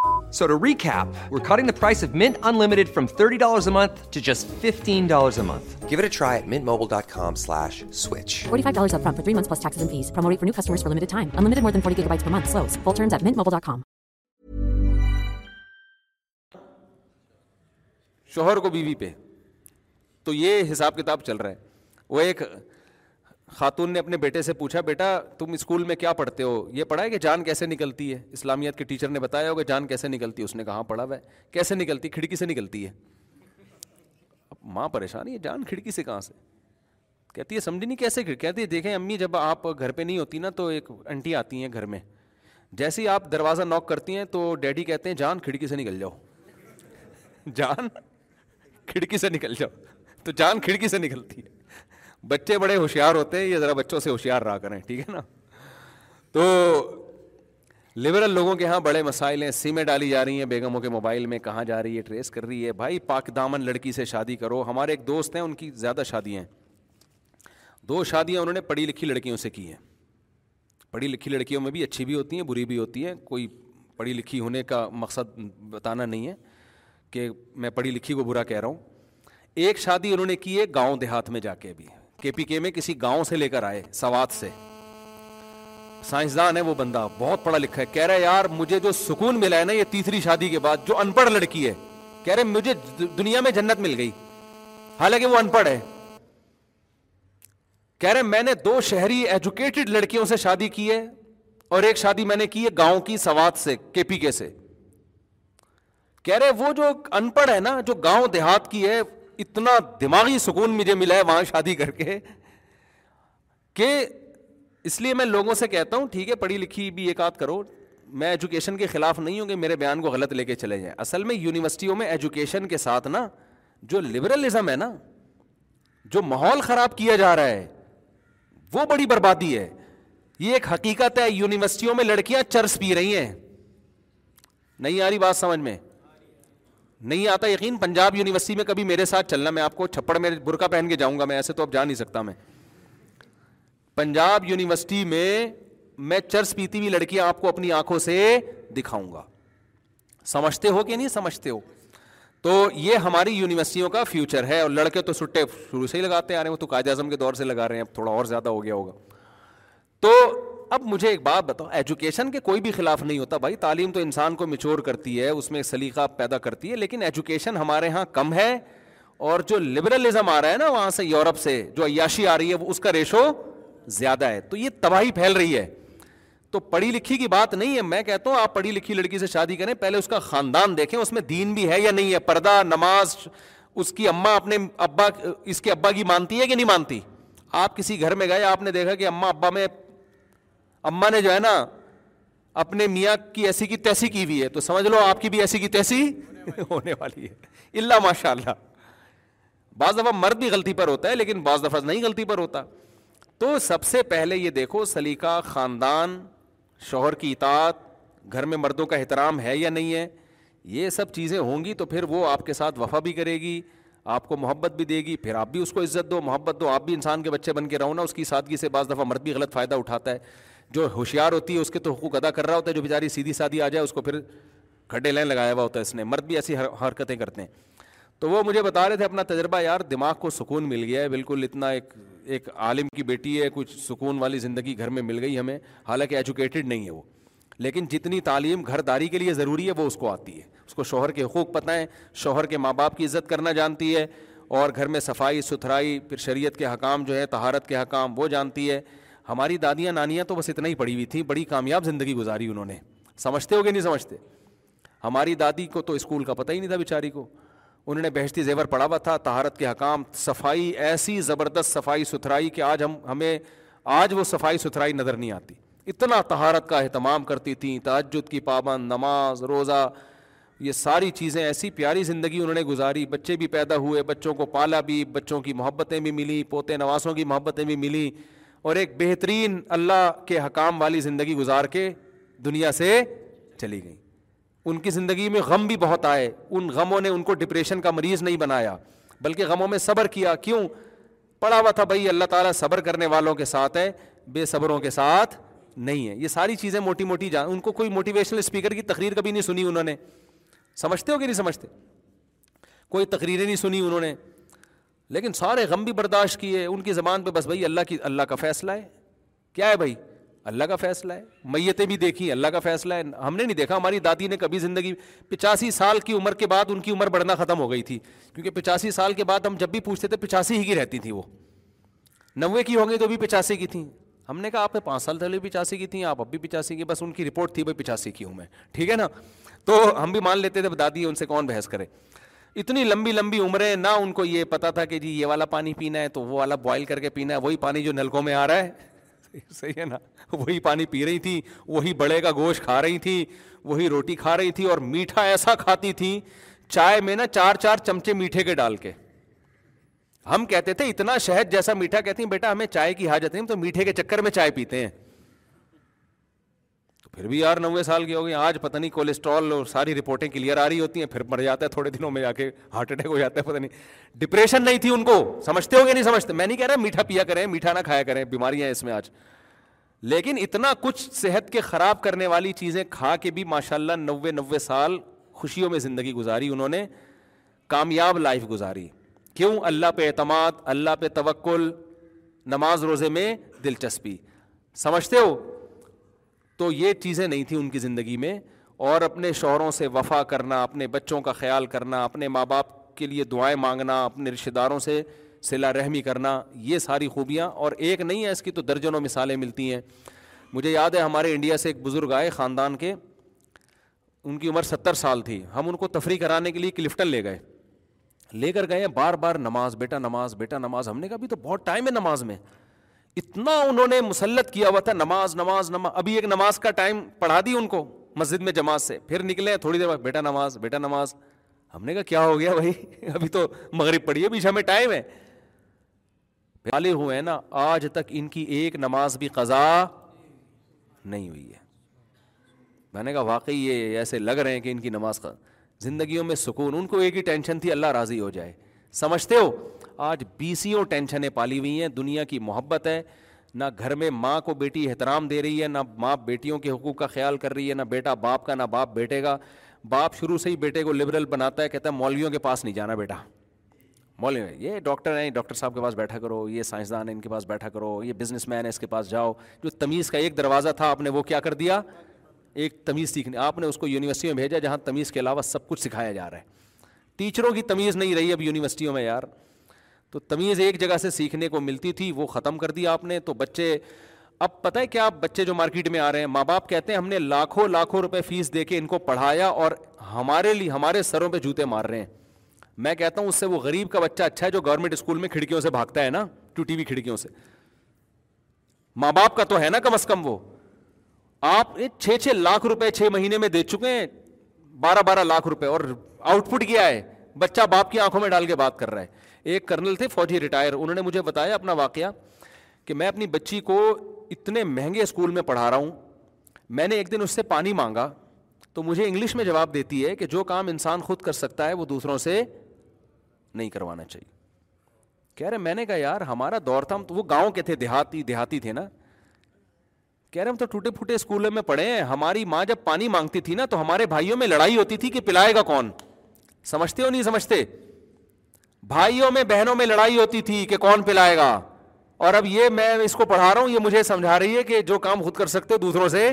Speaker 1: So to recap, we're cutting the price of Mint Unlimited from $30 a month to just $15 a month.
Speaker 2: Give it a try at mintmobile.com slash switch.
Speaker 3: $45 upfront for three months plus taxes and fees. Promo rate for new customers for limited time. Unlimited more than 40 gigabytes per month. Slows. Full terms at mintmobile.com.
Speaker 5: شوہر کو بیوی پہ تو یہ حساب کتاب چل رہا ہے وہ ایک خاتون نے اپنے بیٹے سے پوچھا، بیٹا، تم اسکول میں کیا پڑھتے ہو؟ یہ پڑھا ہے کہ جان کیسے نکلتی ہے؟ اسلامیات کے ٹیچر نے بتایا ہوگا، جان کیسے نکلتی ہے؟ اس نے کہاں پڑھا ہوا ہے۔ کیسے نکلتی؟ کھڑکی سے نکلتی ہے۔ اب ماں پریشانی ہے جان کھڑکی سے کہاں سے؟ کہتی ہے، سمجھی نہیں کیسے کہتی ہے، دیکھیں امی، جب آپ گھر پہ نہیں ہوتی نا، تو ایک انٹی آتی ہیں گھر میں۔ جیسے ہی آپ دروازہ نوک کرتی ہیں، تو ڈیڈی کہتے ہیں، جان کھڑکی سے نکل جاؤ۔ جان کھڑکی سے نکل جاؤ۔ تو جان کھڑکی سے نکلتی ہے۔ بچے بڑے ہوشیار ہوتے ہیں، یہ ذرا بچوں سے ہوشیار رہا کریں، ٹھیک ہے نا؟ تو لبرل لوگوں کے ہاں بڑے مسائل ہیں، سیمیں ڈالی جا رہی ہیں بیگموں کے موبائل میں، کہاں جا رہی ہے، ٹریس کر رہی ہے، بھائی پاک دامن لڑکی سے شادی کرو، ہمارے ایک دوست ہیں، ان کی زیادہ شادیاں ہیں۔ دو شادیاں انہوں نے پڑھی لکھی لڑکیوں سے کی ہیں۔ پڑھی لکھی لڑکیوں میں بھی اچھی بھی ہوتی ہیں، بری بھی ہوتی ہیں، کوئی پڑھی لکھی ہونے کا مقصد بتانا نہیں ہے کہ میں پڑھی لکھی کو برا کہہ رہا ہوں۔ ایک شادی انہوں نے کی ہے گاؤں دیہات میں جا کے بھی۔ کے پی کے میں کسی گاؤں سے لے کر آئے، سوات سے۔ سائنسدان ہے وہ بندہ، بہت پڑھا لکھا ہے۔ کہہ رہا ہے، یار، مجھے جو سکون ملا ہے نا، یہ تیسری شادی کے بعد، جو ان پڑھ لڑکی ہے۔ کہہ رہے مجھے دنیا میں جنت مل گئی۔ حالانکہ وہ ان پڑھ ہے۔ کہہ رہے میں نے دو شہری ایجوکیٹڈ لڑکیوں سے شادی کی ہے اور ایک شادی میں نے کی ہے گاؤں کی سوات سے، کے پی کے سے۔ کہہ رہے وہ جو ان پڑھ ہے نا، جو گاؤں دیہات کی ہے اتنا دماغی سکون مجھے ملا ہے وہاں شادی کر کے کہ اس لیے میں لوگوں سے کہتا ہوں، ٹھیک ہے، پڑھی لکھی بھی ایک آدھ کرو میں ایجوکیشن کے خلاف نہیں ہوں کہ میرے بیان کو غلط لے کے چلے جائیں۔ اصل میں یونیورسٹیوں میں ایجوکیشن کے ساتھ نا، جو لبرلزم ہے نا، جو ماحول خراب کیا جا رہا ہے، وہ بڑی بربادی ہے۔ یہ ایک حقیقت ہے، یونیورسٹیوں میں لڑکیاں چرس پی رہی ہیں۔ نہیں آ رہی بات سمجھ میں؟ نہیں آتا یقین؟ پنجاب یونیورسٹی میں کبھی میرے ساتھ چلنا، میں آپ کو چھپڑ میں برقع پہن کے جاؤں گا، میں ایسے تو اب جا نہیں سکتا میں۔ پنجاب یونیورسٹی میں میں چرس پیتی ہوئی لڑکیاں آپ کو اپنی آنکھوں سے دکھاؤں گا۔ سمجھتے ہو کہ نہیں سمجھتے ہو؟ تو یہ ہماری یونیورسٹیوں کا فیوچر ہے اور لڑکے تو سٹے شروع سے ہی لگاتے آ رہے ہیں، وہ تو قائد اعظم کے دور سے لگا رہے ہیں، اب تھوڑا اور زیادہ ہو گیا ہوگا۔ تو اب مجھے ایک بات بتاؤ ایجوکیشن کے کوئی بھی خلاف نہیں ہوتا بھائی۔ تعلیم تو انسان کو میچور کرتی ہے، اس میں سلیقہ پیدا کرتی ہے، لیکن ایجوکیشن ہمارے یہاں کم ہے۔ اور جو لبرلزم آ رہا ہے نا وہاں سے، یورپ سے، جو عیاشی آ رہی ہے اس کا ریشو زیادہ ہے۔ تو یہ تباہی پھیل رہی ہے۔ تو پڑھی لکھی کی بات نہیں ہے۔ میں کہتا ہوں، آپ پڑھی لکھی لڑکی سے شادی کریں، پہلے اس کا خاندان دیکھیں، اس میں دین بھی ہے یا نہیں ہے؟ پردہ، نماز، اس کی اما اپنے ابا، اس کے ابا کی مانتی ہے کہ نہیں مانتی؟ آپ کسی گھر میں گئے، آپ نے دیکھا کہ اما ابا میں اما نے جو ہے نا، اپنے میاں کی ایسی کی تیسی کی ہوئی ہے۔ تو سمجھ لو آپ کی بھی ایسی کی تیسی ہونے والی ہے۔ اللہ ماشاء اللہ بعض دفعہ مرد بھی غلطی پر ہوتا ہے، لیکن بعض دفعہ نہیں غلطی پر ہوتا۔ تو سب سے پہلے یہ دیکھو، سلیقہ خاندان، شوہر کی اطاعت، گھر میں مردوں کا احترام ہے یا نہیں ہے، یہ سب چیزیں ہوں گی تو پھر وہ آپ کے ساتھ وفا بھی کرے گی، آپ کو محبت بھی دے گی۔ پھر آپ بھی اس کو عزت دو، محبت دو۔ آپ بھی انسان کے بچے بن کے رہو نا، اس کی سادگی سے بعض دفعہ مرد بھی غلط فائدہ اٹھاتا ہے۔ جو ہوشیار ہوتی ہے، اس کے تو حقوق ادا کر رہا ہوتا ہے، جو بیچاری سیدھی سادھی آ جائے، اس کو پھر کھڈے لائن لگایا ہوا ہوتا ہے اس نے۔ مرد بھی ایسی حرکتیں کرتے ہیں۔ تو وہ مجھے بتا رہے تھے اپنا تجربہ، یار، دماغ کو سکون مل گیا ہے۔ بالکل اتنا ایک ایک عالم کی بیٹی ہے، کچھ سکون والی زندگی گھر میں مل گئی ہمیں۔ حالانکہ ایجوکیٹڈ نہیں ہے وہ۔ لیکن جتنی تعلیم گھر داری کے لیے ضروری ہے، وہ اس کو آتی ہے۔ اس کو شوہر کے حقوق پتہ ہیں۔ شوہر کے ماں باپ کی عزت کرنا جانتی ہے اور گھر میں صفائی، ستھرائی، پھر شریعت کے حکام جو ہے تہارت کے حکام، وہ جانتی ہے۔ ہماری دادیاں نانیاں تو بس اتنا ہی پڑھی ہوئی تھیں، بڑی کامیاب زندگی گزاری انہوں نے۔ سمجھتے ہو کہ نہیں سمجھتے؟ ہماری دادی کو تو اسکول کا پتہ ہی نہیں تھا بیچاری کو۔ انہوں نے بہشتی زیور پڑھا ہوا تھا تہارت کے حکام، صفائی، ایسی زبردست صفائی ستھرائی کہ آج ہم، ہمیں، آج وہ صفائی ستھرائی نظر نہیں آتی۔ اتنا تہارت کا اہتمام کرتی تھیں تعجد کی پابند، نماز، روزہ، یہ ساری چیزیں، ایسی پیاری زندگی انہوں نے گزاری۔ بچے بھی پیدا ہوئے، بچوں کو پالا بھی، بچوں کی محبتیں بھی ملی، پوتے نوازوں کی محبتیں بھی ملی۔ اور ایک بہترین اللہ کے حکام والی زندگی گزار کے دنیا سے چلی گئیں ان کی زندگی میں غم بھی بہت آئے۔ ان غموں نے ان کو ڈپریشن کا مریض نہیں بنایا، بلکہ غموں میں صبر کیا۔ کیوں؟ پڑا ہوا تھا، بھائی، اللہ تعالیٰ صبر کرنے والوں کے ساتھ ہے بے صبروں کے ساتھ نہیں ہے یہ ساری چیزیں موٹی موٹی جان ان کو کوئی موٹیویشنل اسپیکر کی تقریر کبھی نہیں سنی انہوں نے۔ سمجھتے ہو کہ نہیں سمجھتے؟ کوئی تقریریں نہیں سنی انہوں نے۔ لیکن سارے غم بھی برداشت کیے، ان کی زبان پہ بس بھائی اللہ کی، اللہ کا فیصلہ ہے۔ کیا ہے بھائی؟ اللہ کا فیصلہ ہے۔ میتیں بھی دیکھی اللہ کا فیصلہ ہے۔ ہم نے نہیں دیکھا، ہماری دادی نے کبھی زندگی، پچاسی سال کی عمر کے بعد ان کی عمر بڑھنا ختم ہو گئی تھی۔ کیونکہ پچاسی سال کے بعد ہم جب بھی پوچھتے تھے، پچاسی ہی کی رہتی تھی وہ۔ نوے کی ہوں گی تو بھی پچاسی کی تھیں۔ ہم نے کہا، آپ نے پانچ سال پہلے پچاسی کی تھیں، آپ اب بھی پچاسی کی، بس ان کی رپورٹ تھی بھائی پچاسی کی ہوں میں۔ ٹھیک ہے نا؟ تو ہم بھی مان لیتے تھے دادی ان سے کون بحث کرے؟ اتنی لمبی لمبی عمریں، نہ ان کو یہ پتا تھا کہ جی یہ والا پانی پینا ہے، تو وہ والا بوائل کر کے پینا ہے، وہی پانی جو نلکوں میں آ رہا ہے۔ صحیح ہے نا؟ وہی پانی پی رہی تھی، وہی بڑے کا گوشت کھا رہی تھی، وہی روٹی کھا رہی تھی اور میٹھا ایسا کھاتی تھی، چائے میں نا چار چار چمچے میٹھے کے ڈال کے۔ ہم کہتے تھے اتنا شہد جیسا میٹھا کہتی ہیں، بیٹا ہمیں چائے کی حاجت نہیں تو میٹھے کے چکر میں چائے پیتے ہیں۔ پھر بھی یار نوے سال کی ہو گئی، آج پتہ نہیں کولیسٹرول اور ساری رپورٹیں کلیئر آ رہی ہوتی ہیں، پھر مر جاتا ہے تھوڑے دنوں میں جا کے ہارٹ اٹیک ہو جاتا ہے، پتہ نہیں۔ ڈپریشن نہیں تھی ان کو، سمجھتے ہو گے نہیں سمجھتے؟ میں نہیں کہہ رہا میٹھا پیا کریں، میٹھا نہ کھایا کریں، بیماریاں ہیں اس میں آج۔ لیکن اتنا کچھ صحت کے خراب کرنے والی چیزیں کھا کے بھی ماشاء اللہ نوے نوے سال خوشیوں میں زندگی گزاری انہوں نے، کامیاب لائف گزاری۔ کیوں؟ اللہ پہ اعتماد، اللہ پہ توکل، نماز روزے میں دلچسپی۔ سمجھتے ہو؟ تو یہ چیزیں نہیں تھیں ان کی زندگی میں۔ اور اپنے شوہروں سے وفا کرنا، اپنے بچوں کا خیال کرنا، اپنے ماں باپ کے لیے دعائیں مانگنا، اپنے رشتہ داروں سے صلا رحمی کرنا، یہ ساری خوبیاں۔ اور ایک نہیں ہے، اس کی تو درجنوں مثالیں ملتی ہیں۔ مجھے یاد ہے، ہمارے انڈیا سے ایک بزرگ آئے خاندان کے۔ ان کی عمر ستر سال تھی۔ ہم ان کو تفریح کرانے کے لیے کلفٹن لے گئے۔ لے کر گئے بار بار نماز، بیٹا نماز بیٹا نماز۔ ہم نے کہا بھی تو بہت ٹائم ہے نماز میں۔ اتنا انہوں نے مسلط کیا ہوا تھا، نماز نماز نماز۔ ابھی ایک نماز کا ٹائم پڑھا دی ان کو مسجد میں جماعت سے۔ پھر نکلے، تھوڑی دیر بعد، بیٹا نماز بیٹا نماز۔ ہم نے کہا، کیا ہو گیا بھائی؟ ابھی تو مغرب پڑھی ہے، پیچھے ہمیں ٹائم ہے۔ پالے ہوئے ہیں نا، آج تک ان کی ایک نماز بھی قضا نہیں ہوئی ہے۔ میں نے کہا، واقعی یہ ایسے لگ رہے ہیں کہ ان کی نماز کا زندگیوں میں سکون، ان کو ایک ہی ٹینشن تھی، اللہ راضی ہو جائے۔ سمجھتے ہو؟ آج بیسیوں ٹینشنیں پالی ہوئی ہیں، دنیا کی محبت ہے، نہ گھر میں ماں کو بیٹی احترام دے رہی ہے، نہ ماں بیٹیوں کے حقوق کا خیال کر رہی ہے، نہ بیٹا باپ کا، نہ باپ بیٹے کا۔ باپ شروع سے ہی بیٹے کو لبرل بناتا ہے، کہتا ہے مولویوں کے پاس نہیں جانا بیٹا۔ مولوی، یہ ڈاکٹر ہیں، ڈاکٹر صاحب کے پاس بیٹھا کرو، یہ سائنسدان ہے ان کے پاس بیٹھا کرو، یہ بزنس مین ہے اس کے پاس جاؤ۔ جو تمیز کا ایک دروازہ تھا، آپ نے وہ کیا کر دیا؟ ایک تمیز سیکھنے، آپ نے اس کو یونیورسٹی میں بھیجا جہاں تمیز کے علاوہ سب کچھ سکھایا جا رہا ہے۔ ٹیچروں کی تمیز نہیں رہی اب یونیورسٹیوں میں یار۔ تو تمیز ایک جگہ سے سیکھنے کو ملتی تھی، وہ ختم کر دیا آپ نے۔ تو بچے، اب پتہ ہے کیا بچے جو مارکیٹ میں آ رہے ہیں، ماں باپ کہتے ہیں، ہم نے لاکھوں لاکھوں روپے فیس دے کے ان کو پڑھایا اور ہمارے لیے ہمارے سروں پہ جوتے مار رہے ہیں۔ میں کہتا ہوں، اس سے وہ غریب کا بچہ اچھا ہے جو گورنمنٹ اسکول میں کھڑکیوں سے بھاگتا ہے نا ٹوٹی ہوئی کھڑکیوں سے۔ ماں باپ کا تو ہے نا کم از کم وہ۔ آپ چھ چھ لاکھ روپے چھ مہینے میں دے چکے ہیں، بارہ بارہ لاکھ روپے اور آؤٹ پٹ کیا ہے؟ بچہ باپ کی آنکھوں میں ڈال کے بات کر رہا ہے۔ ایک کرنل تھے، فوجی ریٹائر، انہوں نے مجھے بتایا اپنا واقعہ کہ میں اپنی بچی کو اتنے مہنگے اسکول میں پڑھا رہا ہوں، میں نے ایک دن اس سے پانی مانگا تو مجھے انگلش میں جواب دیتی ہے کہ جو کام انسان خود کر سکتا ہے وہ دوسروں سے نہیں کروانا چاہیے۔ کہہ رہے، میں نے کہا، یار، ہمارا دور تھا، ہم تو وہ گاؤں کے تھے، دیہاتی دیہاتی تھے نا۔ کہہ رہے، ہم تو ٹوٹے پھوٹے اسکولوں میں پڑھے ہیں، ہماری ماں جب پانی مانگتی تھی نا تو ہمارے بھائیوں میں لڑائی ہوتی تھی کہ پلائے گا کون؟ سمجھتے ہو نہیں سمجھتے؟ بھائیوں میں، بہنوں میں لڑائی ہوتی تھی کہ کون پلائے گا؟ اور اب یہ میں اس کو پڑھا رہا ہوں، یہ مجھے سمجھا رہی ہے کہ جو کام خود کر سکتے، دوسروں سے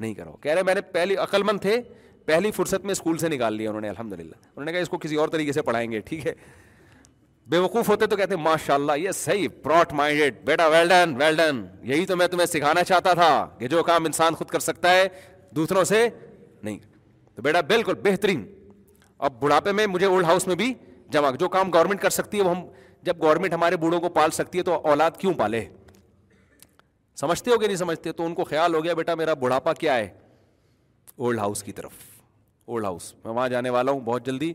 Speaker 5: نہیں کرو۔ کہہ رہے میں نے پہلی عقل مند تھے، پہلی فرصت میں اسکول سے نکال لیا انہوں نے الحمد للہ انہوں نے کہا اس کو کسی اور طریقے سے پڑھائیں گے، ٹھیک ہے؟ بے وقوف ہوتے تو کہتے ہیں ماشاء اللہ یہ صحیح پراٹ مائنڈیڈ بیٹا ویل ڈن ویل ڈن یہی تو میں تمہیں سکھانا چاہتا تھا کہ جو کام انسان خود کر سکتا ہے، دوسروں سے نہیں۔ تو بیٹا، بالکل بہترین۔ اب بڑھاپے میں مجھے اولڈ ہاؤس میں بھی جمع، جو کام گورنمنٹ کر سکتی ہے وہ ہم، جب گورنمنٹ ہمارے بوڑھوں کو پال سکتی ہے تو اولاد کیوں پالے؟ سمجھتے ہو کہ نہیں سمجھتے؟ تو ان کو خیال ہو گیا، بیٹا میرا بڑھاپا کیا ہے؟ اولڈ ہاؤس کی طرف، اولڈ ہاؤس، میں وہاں جانے والا ہوں بہت جلدی۔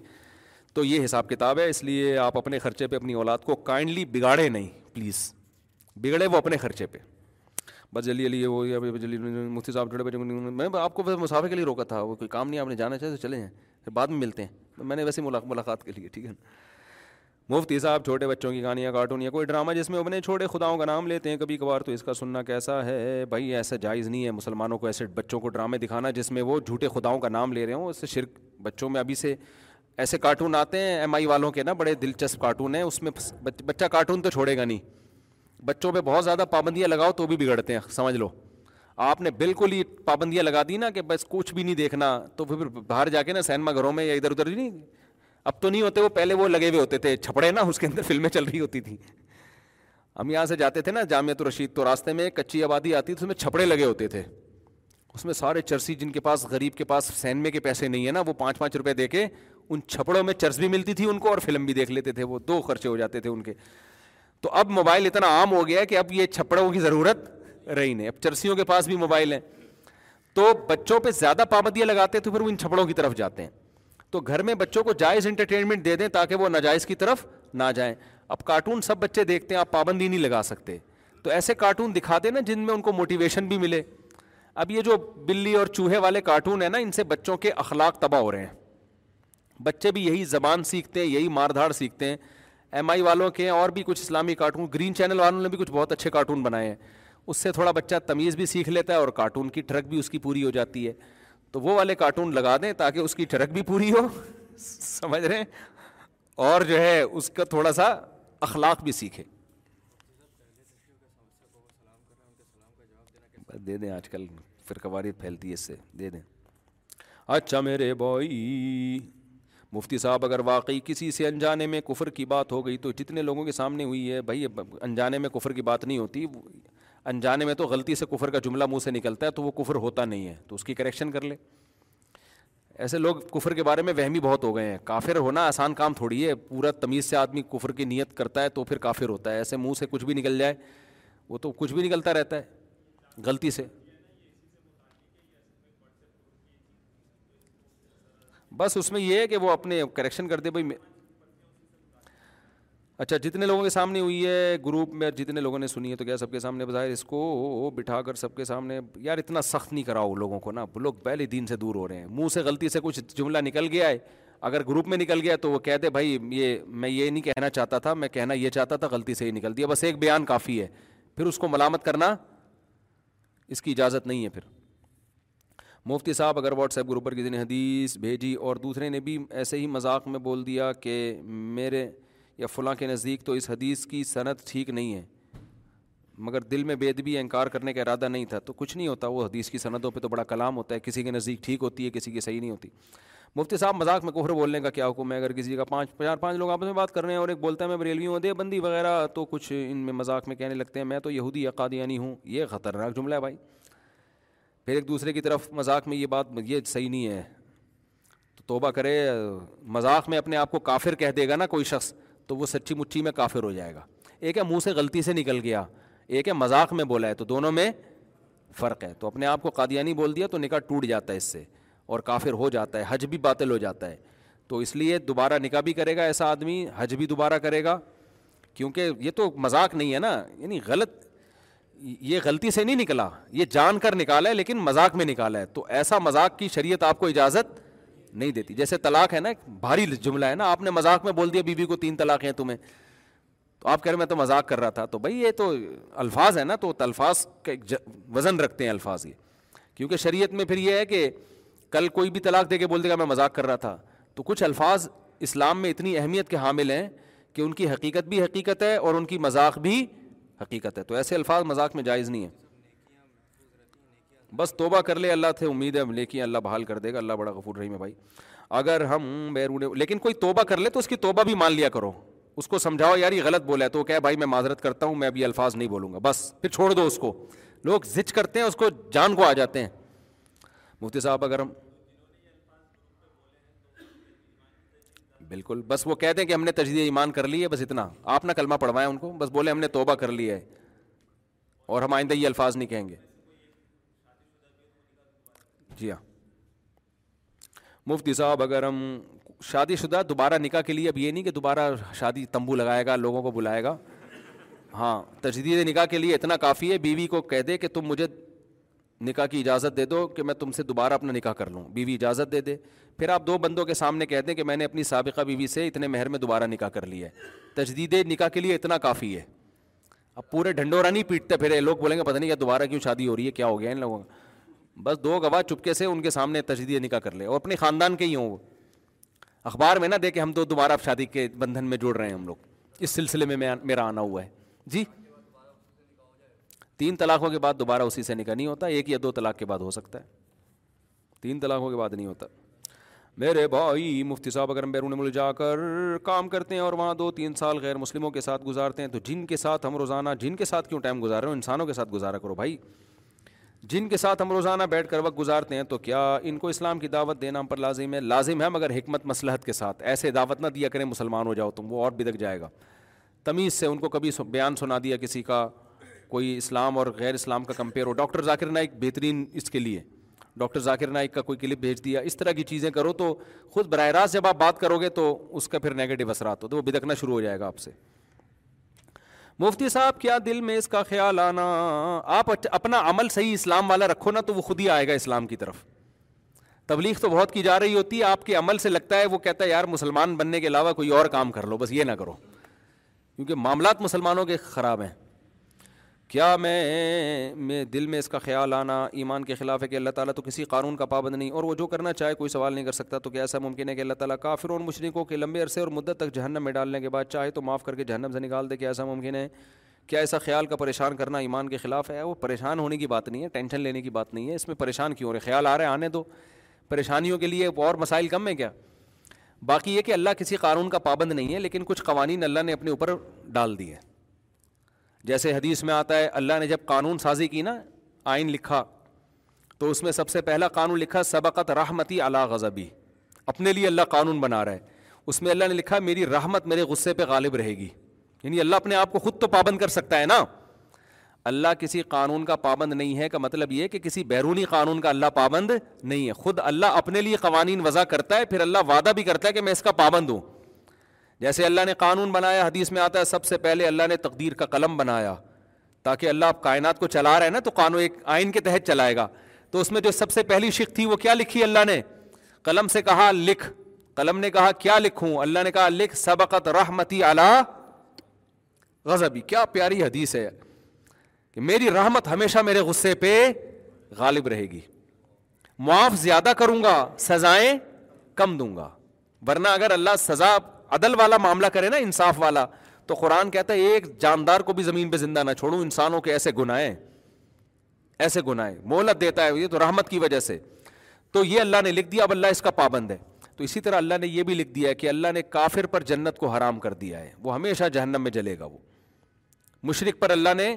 Speaker 5: تو یہ حساب کتاب ہے، اس لیے آپ اپنے خرچے پہ اپنی اولاد کو کائنڈلی بگاڑے نہیں پلیز بگڑے وہ اپنے خرچے پہ۔ بس جلدی جلدی وہ مفتی صاحب جڑے میں آپ کو مسافر کے لیے روکا تھا، وہ کوئی کام نہیں، آپ نے جانا چاہے تو چلے ہیں پھر بعد میں ملتے ہیں۔ میں نے ویسے ملاقات کے لیے، ٹھیک ہے۔ مفتی صاحب، چھوٹے بچوں کی کہانیاں، کارٹون یا کوئی ڈرامہ جس میں اپنے چھوٹے خداؤں کا نام لیتے ہیں، کبھی کبھار تو اس کا سننا کیسا ہے؟ بھائی، ایسا جائز نہیں ہے مسلمانوں کو ایسے بچوں کو ڈرامے دکھانا جس میں وہ جھوٹے خداؤں کا نام لے رہے ہوں۔ اس سے شرک، بچوں میں ابھی سے ایسے کارٹون آتے ہیں، ایم آئی والوں کے نا، بڑے دلچسپ کارٹون ہیں۔ اس میں بچہ کارٹون تو چھوڑے گا نہیں۔ بچوں پہ بہت زیادہ پابندیاں لگاؤ تو بھی بگڑتے ہیں، سمجھ لو۔ آپ نے بالکل ہی پابندیاں لگا دی نا کہ بس کچھ بھی نہیں دیکھنا، تو پھر باہر جا کے نا سینما گھروں میں یا ادھر ادھر نہیں، اب تو نہیں ہوتے، وہ پہلے وہ لگے ہوئے ہوتے تھے، چھپڑے نا، اس کے اندر فلمیں چل رہی ہوتی تھیں۔ ہم یہاں سے جاتے تھے نا، جامعۃ الرشید تو راستے میں کچی آبادی آتی تھی اس میں چھپڑے لگے ہوتے تھے۔ اس میں سارے چرسی جن کے پاس، غریب کے پاس سینمے کے پیسے نہیں ہیں نا، وہ پانچ پانچ روپے دے کے ان چھپڑوں میں چرس بھی ملتی تھی ان کو اور فلم بھی دیکھ لیتے تھے۔ وہ دو خرچے ہو جاتے تھے ان کے۔ تو اب موبائل اتنا عام ہو گیا کہ اب یہ چھپڑوں کی ضرورت رہی نہیں اب چرسیوں کے پاس بھی موبائل ہیں۔ تو بچوں پہ زیادہ پابندیاں لگاتے ہیں تو پھر وہ ان چھپڑوں کی طرف جاتے ہیں۔ تو گھر میں بچوں کو جائز انٹرٹینمنٹ دے دیں تاکہ وہ ناجائز کی طرف نہ جائیں۔ اب کارٹون سب بچے دیکھتے ہیں، آپ پابندی نہیں لگا سکتے۔ تو ایسے کارٹون دکھا دیں نا جن میں ان کو موٹیویشن بھی ملے۔ اب یہ جو بلی اور چوہے والے کارٹون ہیں نا، ان سے بچوں کے اخلاق تباہ ہو رہے ہیں۔ بچے بھی یہی زبان سیکھتے ہیں، یہی مار دھاڑ سیکھتے ہیں۔ ایم آئی والوں کے اور بھی کچھ اسلامی کارٹون گرین چینل والوں نے بھی کچھ بہت اچھے کارٹون بنائے ہیں۔ اس سے تھوڑا بچہ تمیز بھی سیکھ لیتا ہے اور کارٹون کی ٹرک بھی اس کی پوری ہو جاتی ہے۔ تو وہ والے کارٹون لگا دیں تاکہ اس کی ٹرک بھی پوری ہو۔ سمجھ رہے ہیں؟ اور جو ہے، اس کا تھوڑا سا اخلاق بھی سیکھے دے دیں آج کل فرقواری پھیلتی ہے اس سے۔ دے دیں۔ اچھا میرے بوئی مفتی صاحب، اگر واقعی کسی سے انجانے میں کفر کی بات ہو گئی تو جتنے لوگوں کے سامنے ہوئی ہے، بھائی، انجانے میں کفر کی بات نہیں ہوتی۔ انجانے میں تو غلطی سے کفر کا جملہ منہ سے نکلتا ہے تو وہ کفر ہوتا نہیں ہے، تو اس کی کریکشن کر لے۔ ایسے لوگ کفر کے بارے میں وہمی بہت ہو گئے ہیں۔ کافر ہونا آسان کام تھوڑی ہے، پورا تمیز سے آدمی کفر کی نیت کرتا ہے تو پھر کافر ہوتا ہے۔ ایسے منہ سے کچھ بھی نکل جائے، وہ تو کچھ بھی نکلتا رہتا ہے، غلطی سے۔ بس اس میں یہ ہے کہ وہ اپنے کریکشن کر دے، بھائی اچھا جتنے لوگوں کے سامنے ہوئی ہے گروپ میں جتنے لوگوں نے سنی ہے، تو کیا سب کے سامنے بظاہر اس کو بٹھا کر سب کے سامنے، یار اتنا سخت نہیں کراؤ لوگوں کو نا۔ لوگ پہلے دین سے دور ہو رہے ہیں۔ منہ سے غلطی سے کچھ جملہ نکل گیا ہے۔ اگر گروپ میں نکل گیا تو وہ کہہ دے، بھائی، یہ میں یہ نہیں کہنا چاہتا تھا، میں کہنا یہ چاہتا تھا، غلطی سے ہی نکل دیا۔ بس ایک بیان کافی ہے۔ پھر اس کو ملامت کرنا اس کی اجازت نہیں ہے پھر۔ مفتی صاحب اگر واٹس ایپ گروپ پر کسی نے حدیث بھیجی اور دوسرے نے بھی ایسے ہی مذاق میں بول دیا کہ میرے یا فلاں کے نزدیک تو اس حدیث کی صنعت ٹھیک نہیں ہے۔ مگر دل میں بے بھی انکار کرنے کا ارادہ نہیں تھا، تو کچھ نہیں ہوتا۔ وہ حدیث کی صنعتوں پہ تو بڑا کلام ہوتا ہے۔ کسی کے نزدیک ٹھیک ہوتی ہے، کسی کی صحیح نہیں ہوتی۔ مفتی صاحب مذاق میں کوہر بولنے کا کیا حکم ہے؟ اگر کسی کا پانچ، چار، پانچ لوگ آپس میں بات کر رہے ہیں اور ایک بولتا ہے، میں بریلوی ہوں دے بندی وغیرہ، تو کچھ ان میں مذاق میں کہنے لگتے ہیں، میں تو یہودی یا قادیانی ہوں۔ یہ خطرناک جملہ ہے بھائی۔ پھر ایک دوسرے کی طرف مذاق میں یہ بات، یہ صحیح نہیں ہے۔ تو توبہ کرے۔ مذاق میں اپنے آپ کو کافر کہہ دے گا نا کوئی شخص۔ تو وہ سچی مچھی میں کافر ہو جائے گا۔ ایک ہے منہ سے غلطی سے نکل گیا، ایک ہے مذاق میں بولا ہے، تو دونوں میں فرق ہے۔ تو اپنے آپ کو قادیانی بول دیا تو نکاح ٹوٹ جاتا ہے اس سے اور کافر ہو جاتا ہے، حج بھی باطل ہو جاتا ہے۔ تو اس لیے دوبارہ نکاح بھی کرے گا ایسا آدمی، حج بھی دوبارہ کرے گا۔ کیونکہ یہ تو مذاق نہیں ہے نا یعنی غلط، یہ غلطی سے نہیں نکلا، یہ جان کر نکالا ہے لیکن مذاق میں نکالا ہے۔ تو ایسا مذاق کی شریعت آپ کو اجازت نہیں دیتی۔ جیسے طلاق ہے نا بھاری جملہ ہے نا، آپ نے مذاق میں بول دیا بیوی کو تین طلاق ہیں تمہیں۔ تو آپ کہہ رہے میں تو مذاق کر رہا تھا۔ تو بھائی یہ تو الفاظ ہے نا، تو الفاظ کا ایک وزن رکھتے ہیں الفاظ یہ۔ کیونکہ شریعت میں پھر یہ ہے کہ کل کوئی بھی طلاق دے کے بول دے گا، میں مذاق کر رہا تھا۔ تو کچھ الفاظ اسلام میں اتنی اہمیت کے حامل ہیں کہ ان کی حقیقت بھی حقیقت ہے اور ان کی مذاق بھی حقیقت ہے۔ تو ایسے الفاظ مذاق میں جائز نہیں ہے بس توبہ کر لے، اللہ تھے، امید ہے لیکن اللہ بحال کر دے گا، اللہ بڑا غفور رحیم ہے بھائی۔ اگر ہم بیرون لیکن کوئی توبہ کر لے تو اس کی توبہ بھی مان لیا کرو۔ اس کو سمجھاؤ، یار، یہ غلط بولا ہے تو کہ بھائی، میں معذرت کرتا ہوں، میں ابھی الفاظ نہیں بولوں گا۔ بس، پھر چھوڑ دو اس کو۔ لوگ زچ کرتے ہیں، اس کو جان کو آ جاتے ہیں۔ مفتی صاحب، اگر ہم بالکل، بس وہ کہتے ہیں کہ ہم نے تجدید ایمان کر لی ہے، بس اتنا۔ آپ نہ کلمہ پڑھوائیں ان کو، بس بولے ہم نے توبہ کر لی ہے۔ اور ہم آئندہ یہ الفاظ نہیں کہیں گے۔ جی ہاں مفتی صاحب، اگر ہم شادی شدہ دوبارہ نکاح کے لیے، اب یہ نہیں کہ دوبارہ شادی تمبو لگائے گا، لوگوں کو بلائے گا۔ ہاں تجدید نکاح کے لیے اتنا کافی ہے، بیوی کو کہہ دے کہ تم مجھے نکاح کی اجازت دے دو کہ میں تم سے دوبارہ اپنا نکاح کر لوں۔ بیوی اجازت دے دے۔ پھر آپ دو بندوں کے سامنے کہتے ہیں کہ میں نے اپنی سابقہ بیوی سے اتنے مہر میں دوبارہ نکاح کر لیا ہے۔ تجدید نکاح کے لیے اتنا کافی ہے۔ اب پورے ڈھنڈورا نہیں پیٹتے پھر لوگ بولیں گے، پتہ نہیں کیا دوبارہ کیوں شادی ہو رہی ہے، کیا ہو گیا ان لوگوں کا۔ بس دو گواہ چپکے سے ان کے سامنے تجدید نکاح کر لے اور اپنے خاندان کے ہی ہوں وہ۔ اخبار میں نہ دے کہ ہم تو دوبارہ شادی کے بندھن میں جوڑ رہے ہیں ہم لوگ۔ اس سلسلے میں میرا آنا ہوا ہے۔ جی؟ تین طلاقوں کے بعد دوبارہ اسی سے نکاح نہیں ہوتا، ایک یا دو طلاق کے بعد ہو سکتا ہے۔ تین طلاقوں کے بعد نہیں ہوتا۔ میرے بھائی مفتی صاحب اگر ہم بیرون ملک جا کر کام کرتے ہیں اور وہاں دو تین سال غیر مسلموں کے ساتھ گزارتے ہیں تو جن کے ساتھ ہم روزانہ جن کے ساتھ کیوں ٹائم گزار رہے ہو؟ انسانوں کے ساتھ گزارا کرو بھائی۔ جن کے ساتھ ہم روزانہ بیٹھ کر وقت گزارتے ہیں تو کیا ان کو اسلام کی دعوت دینا ہم پر لازم ہے؟ لازم ہے مگر حکمت مسلحت کے ساتھ ایسے دعوت نہ دیا کریں مسلمان ہو جاؤ تم، وہ اور بدک جائے گا۔ تمیز سے ان کو کبھی بیان سنا دیا کسی کا کوئی اسلام اور غیر اسلام کا کمپیئر ہو۔ ڈاکٹر ذاکر نائک بہترین اس کے لیے، ڈاکٹر ذاکر نائک کا کوئی کلپ بھیج دیا، اس طرح کی چیزیں کرو تو خود براہ راست جب آپ بات کرو گے تو اس کا پھر نیگیٹو اثرات ہو تو وہ بدکنا شروع ہو جائے گا آپ سے۔ مفتی صاحب، کیا دل میں اس کا خیال آنا؟ آپ اپنا عمل صحیح اسلام والا رکھو نا تو وہ خود ہی آئے گا اسلام کی طرف۔ تبلیغ تو بہت کی جا رہی ہوتی ہے آپ کے عمل سے لگتا ہے وہ کہتا ہے، یار، مسلمان بننے کے علاوہ کوئی اور کام کر لو، بس یہ نہ کرو۔ کیونکہ معاملات مسلمانوں کے خراب ہیں۔ کیا میں میں دل میں اس کا خیال آنا ایمان کے خلاف ہے کہ اللہ تعالیٰ تو کسی قانون کا پابند نہیں، اور وہ جو کرنا چاہے کوئی سوال نہیں کر سکتا، تو کیا ایسا ممکن ہے کہ اللہ تعالیٰ کافر اور مشرقوں کے لمبے عرصے اور مدت تک جہنم میں ڈالنے کے بعد چاہے تو معاف کر کے جہنم سے نکال دے؟ کیا ایسا ممکن ہے؟ کیا ایسا خیال کا پریشان کرنا ایمان کے خلاف ہے؟ وہ پریشان ہونے کی بات نہیں ہے، ٹینشن لینے کی بات نہیں ہے، اس میں پریشان کیوں ہو رہے؟ خیال آ رہے آنے دو۔ پریشانیوں کے لیے اور مسائل کم ہے کیا؟ باقی یہ کہ اللہ کسی قانون کا پابند نہیں ہے، لیکن کچھ قوانین اللہ نے اپنے اوپر ڈال دیے۔ جیسے حدیث میں آتا ہے، اللہ نے جب قانون سازی کی نا، آئین لکھا، تو اس میں سب سے پہلا قانون لکھا، سبقت رحمتی اللہ غضبی۔ اپنے لیے اللہ قانون بنا رہا ہے۔ اس میں اللہ نے لکھا، میری رحمت میرے غصے پہ غالب رہے گی۔ یعنی اللہ اپنے آپ کو خود تو پابند کر سکتا ہے نا۔ اللہ کسی قانون کا پابند نہیں ہے، کا مطلب یہ کہ کسی بیرونی قانون کا اللہ پابند نہیں ہے۔ خود اللہ اپنے لیے قوانین وضع کرتا ہے، پھر اللہ وعدہ بھی کرتا ہے کہ میں اس کا پابند ہوں۔ جیسے اللہ نے قانون بنایا، حدیث میں آتا ہے، سب سے پہلے اللہ نے تقدیر کا قلم بنایا۔ تاکہ اللہ آپ کائنات کو چلا رہے ہیں نا، تو قانون ایک آئین کے تحت چلائے گا۔ تو اس میں جو سب سے پہلی شک تھی، وہ کیا لکھی اللہ نے؟ قلم سے کہا، لکھ۔ قلم نے کہا، کیا لکھوں؟ اللہ نے کہا، لکھ سبقت رحمتی اللہ غضبی۔ کیا پیاری حدیث ہے کہ میری رحمت ہمیشہ میرے غصے پہ غالب رہے گی۔ معاف زیادہ کروں گا، سزائیں کم دوں گا۔ ورنہ اگر اللہ سزا عدل والا معاملہ کرے نا، انصاف والا۔ تو قرآن کہتا ہے، ایک جاندار کو بھی زمین پہ زندہ نہ چھوڑوں، انسانوں کے ایسے گناہیں ایسے گناہیں مہلت دیتا ہے، یہ تو رحمت کی وجہ سے۔ تو یہ اللہ نے لکھ دیا، اب اللہ اس کا پابند ہے۔ تو اسی طرح اللہ نے یہ بھی لکھ دیا ہے کہ اللہ نے کافر پر جنت کو حرام کر دیا ہے۔ وہ ہمیشہ جہنم میں جلے گا وہ۔ مشرق پر اللہ نے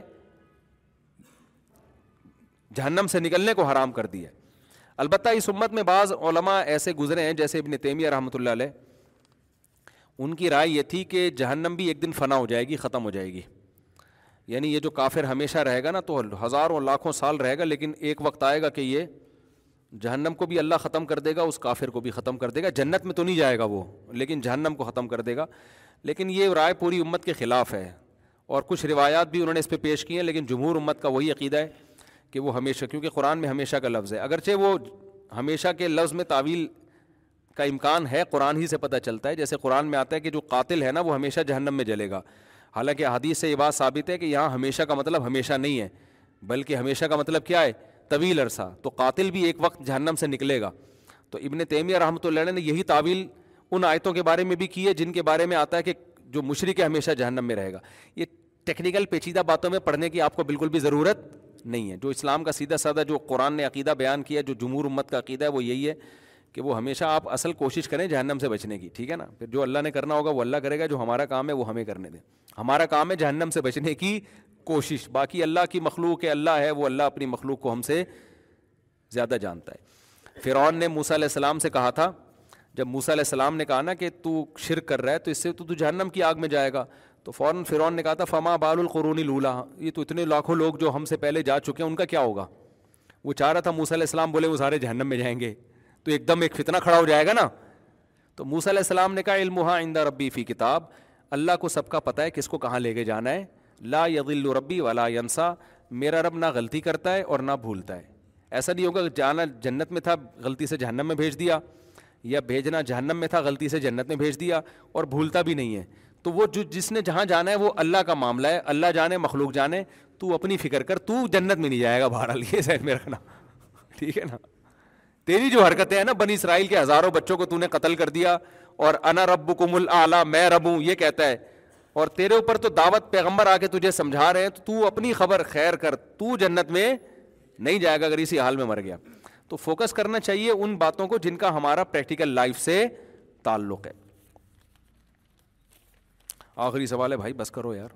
Speaker 5: جہنم سے نکلنے کو حرام کر دیا ہے۔ البتہ اس امت میں بعض علماء ایسے گزرے ہیں، جیسے ابن تیمیہ رحمۃ اللہ علیہ۔ ان کی رائے یہ تھی کہ جہنم بھی ایک دن فنا ہو جائے گی، ختم ہو جائے گی۔ یعنی یہ جو کافر ہمیشہ رہے گا نا تو ہزاروں لاکھوں سال رہے گا، لیکن ایک وقت آئے گا کہ یہ جہنم کو بھی اللہ ختم کر دے گا، اس کافر کو بھی ختم کر دے گا۔ جنت میں تو نہیں جائے گا وہ، لیکن جہنم کو ختم کر دے گا۔ لیکن یہ رائے پوری امت کے خلاف ہے۔ اور کچھ روایات بھی انہوں نے اس پہ پیش کی ہیں، لیکن جمہور امت کا وہی عقیدہ ہے کہ وہ ہمیشہ، کیونکہ قرآن میں ہمیشہ کا لفظ ہے۔ اگرچہ وہ ہمیشہ کے لفظ میں تعویل کا امکان ہے، قرآن ہی سے پتہ چلتا ہے۔ جیسے قرآن میں آتا ہے کہ جو قاتل ہے نا، وہ ہمیشہ جہنم میں جلے گا۔ حالانکہ حدیث سے یہ بات ثابت ہے کہ یہاں ہمیشہ کا مطلب ہمیشہ نہیں ہے، بلکہ ہمیشہ کا مطلب کیا ہے؟ طویل عرصہ۔ تو قاتل بھی ایک وقت جہنم سے نکلے گا۔ تو ابن تیمیہ رحمۃ اللہ نے یہی تعویل ان آیتوں کے بارے میں بھی کی ہے، جن کے بارے میں آتا ہے کہ جو مشرق ہے ہمیشہ جہنم میں رہے گا۔ یہ ٹیکنیکل پیچیدہ باتوں میں پڑھنے کی آپ کو بالکل بھی ضرورت نہیں ہے۔ جو اسلام کا سیدھا سادہ جو قرآن نے عقیدہ بیان کیا، جو جمہور امت کا عقیدہ ہے، وہ یہی ہے۔ کہ وہ ہمیشہ آپ اصل کوشش کریں جہنم سے بچنے کی، ٹھیک ہے نا؟ پھر جو اللہ نے کرنا ہوگا وہ اللہ کرے گا، جو ہمارا کام ہے وہ ہمیں کرنے دیں۔ ہمارا کام ہے جہنم سے بچنے کی کوشش۔ باقی اللہ کی مخلوق ہے، اللہ ہے، وہ اللہ اپنی مخلوق کو ہم سے زیادہ جانتا ہے۔ فرعون نے موسیٰ علیہ السلام سے کہا تھا، جب موسیٰ علیہ السلام نے کہا نا کہ تو شرک کر رہا ہے تو اس سے تو تو جہنم کی آگ میں جائے گا۔ تو فوراً فرعون نے کہا تھا، فما بال القرونی لولا یہ تو اتنے لاکھوں لوگ جو ہم سے پہلے جا چکے ہیں، ان کا کیا ہوگا؟ وہ چاہ رہا تھا موسیٰ علیہ السلام بولے وہ سارے جہنم میں جائیں گے۔ تو ایک دم ایک فتنہ کھڑا ہو جائے گا نا۔ تو موسیٰ علیہ السلام نے کہا علم آئندہ ربی فی کتاب۔ اللہ کو سب کا پتہ ہے کس کو کہاں لے کے جانا ہے۔ لا یغل ربی ولا ینسا۔ میرا رب نہ غلطی کرتا ہے اور نہ بھولتا ہے۔ ایسا نہیں ہوگا جانا جنت میں تھا، غلطی سے جہنم میں بھیج دیا۔ یا بھیجنا جہنم میں تھا، غلطی سے جنت میں بھیج دیا۔ اور بھولتا بھی نہیں ہے۔ تو وہ جو جس نے جہاں جانا ہے، وہ اللہ کا معاملہ ہے۔ اللہ جانے، مخلوق جانے۔ تو اپنی فکر کر، تو جنت میں نہیں جائے گا باہر یہ سائڈ میں رکھنا۔ ٹھیک ہے نا؟ تیری جو حرکتیں ہیں نا بنی اسرائیل کے ہزاروں بچوں کو تو نے قتل کر دیا اور انا رب کو مل میں رب ہوں، یہ کہتا ہے، اور تیرے اوپر تو دعوت پیغمبر آ کے تجھے سمجھا رہے ہیں، تو تو اپنی خبر خیر کر، تو جنت میں نہیں جائے گا اگر اسی حال میں مر گیا۔ تو فوکس کرنا چاہیے ان باتوں کو جن کا ہمارا پریکٹیکل لائف سے تعلق ہے۔ آخری سوال ہے، بھائی بس کرو یار۔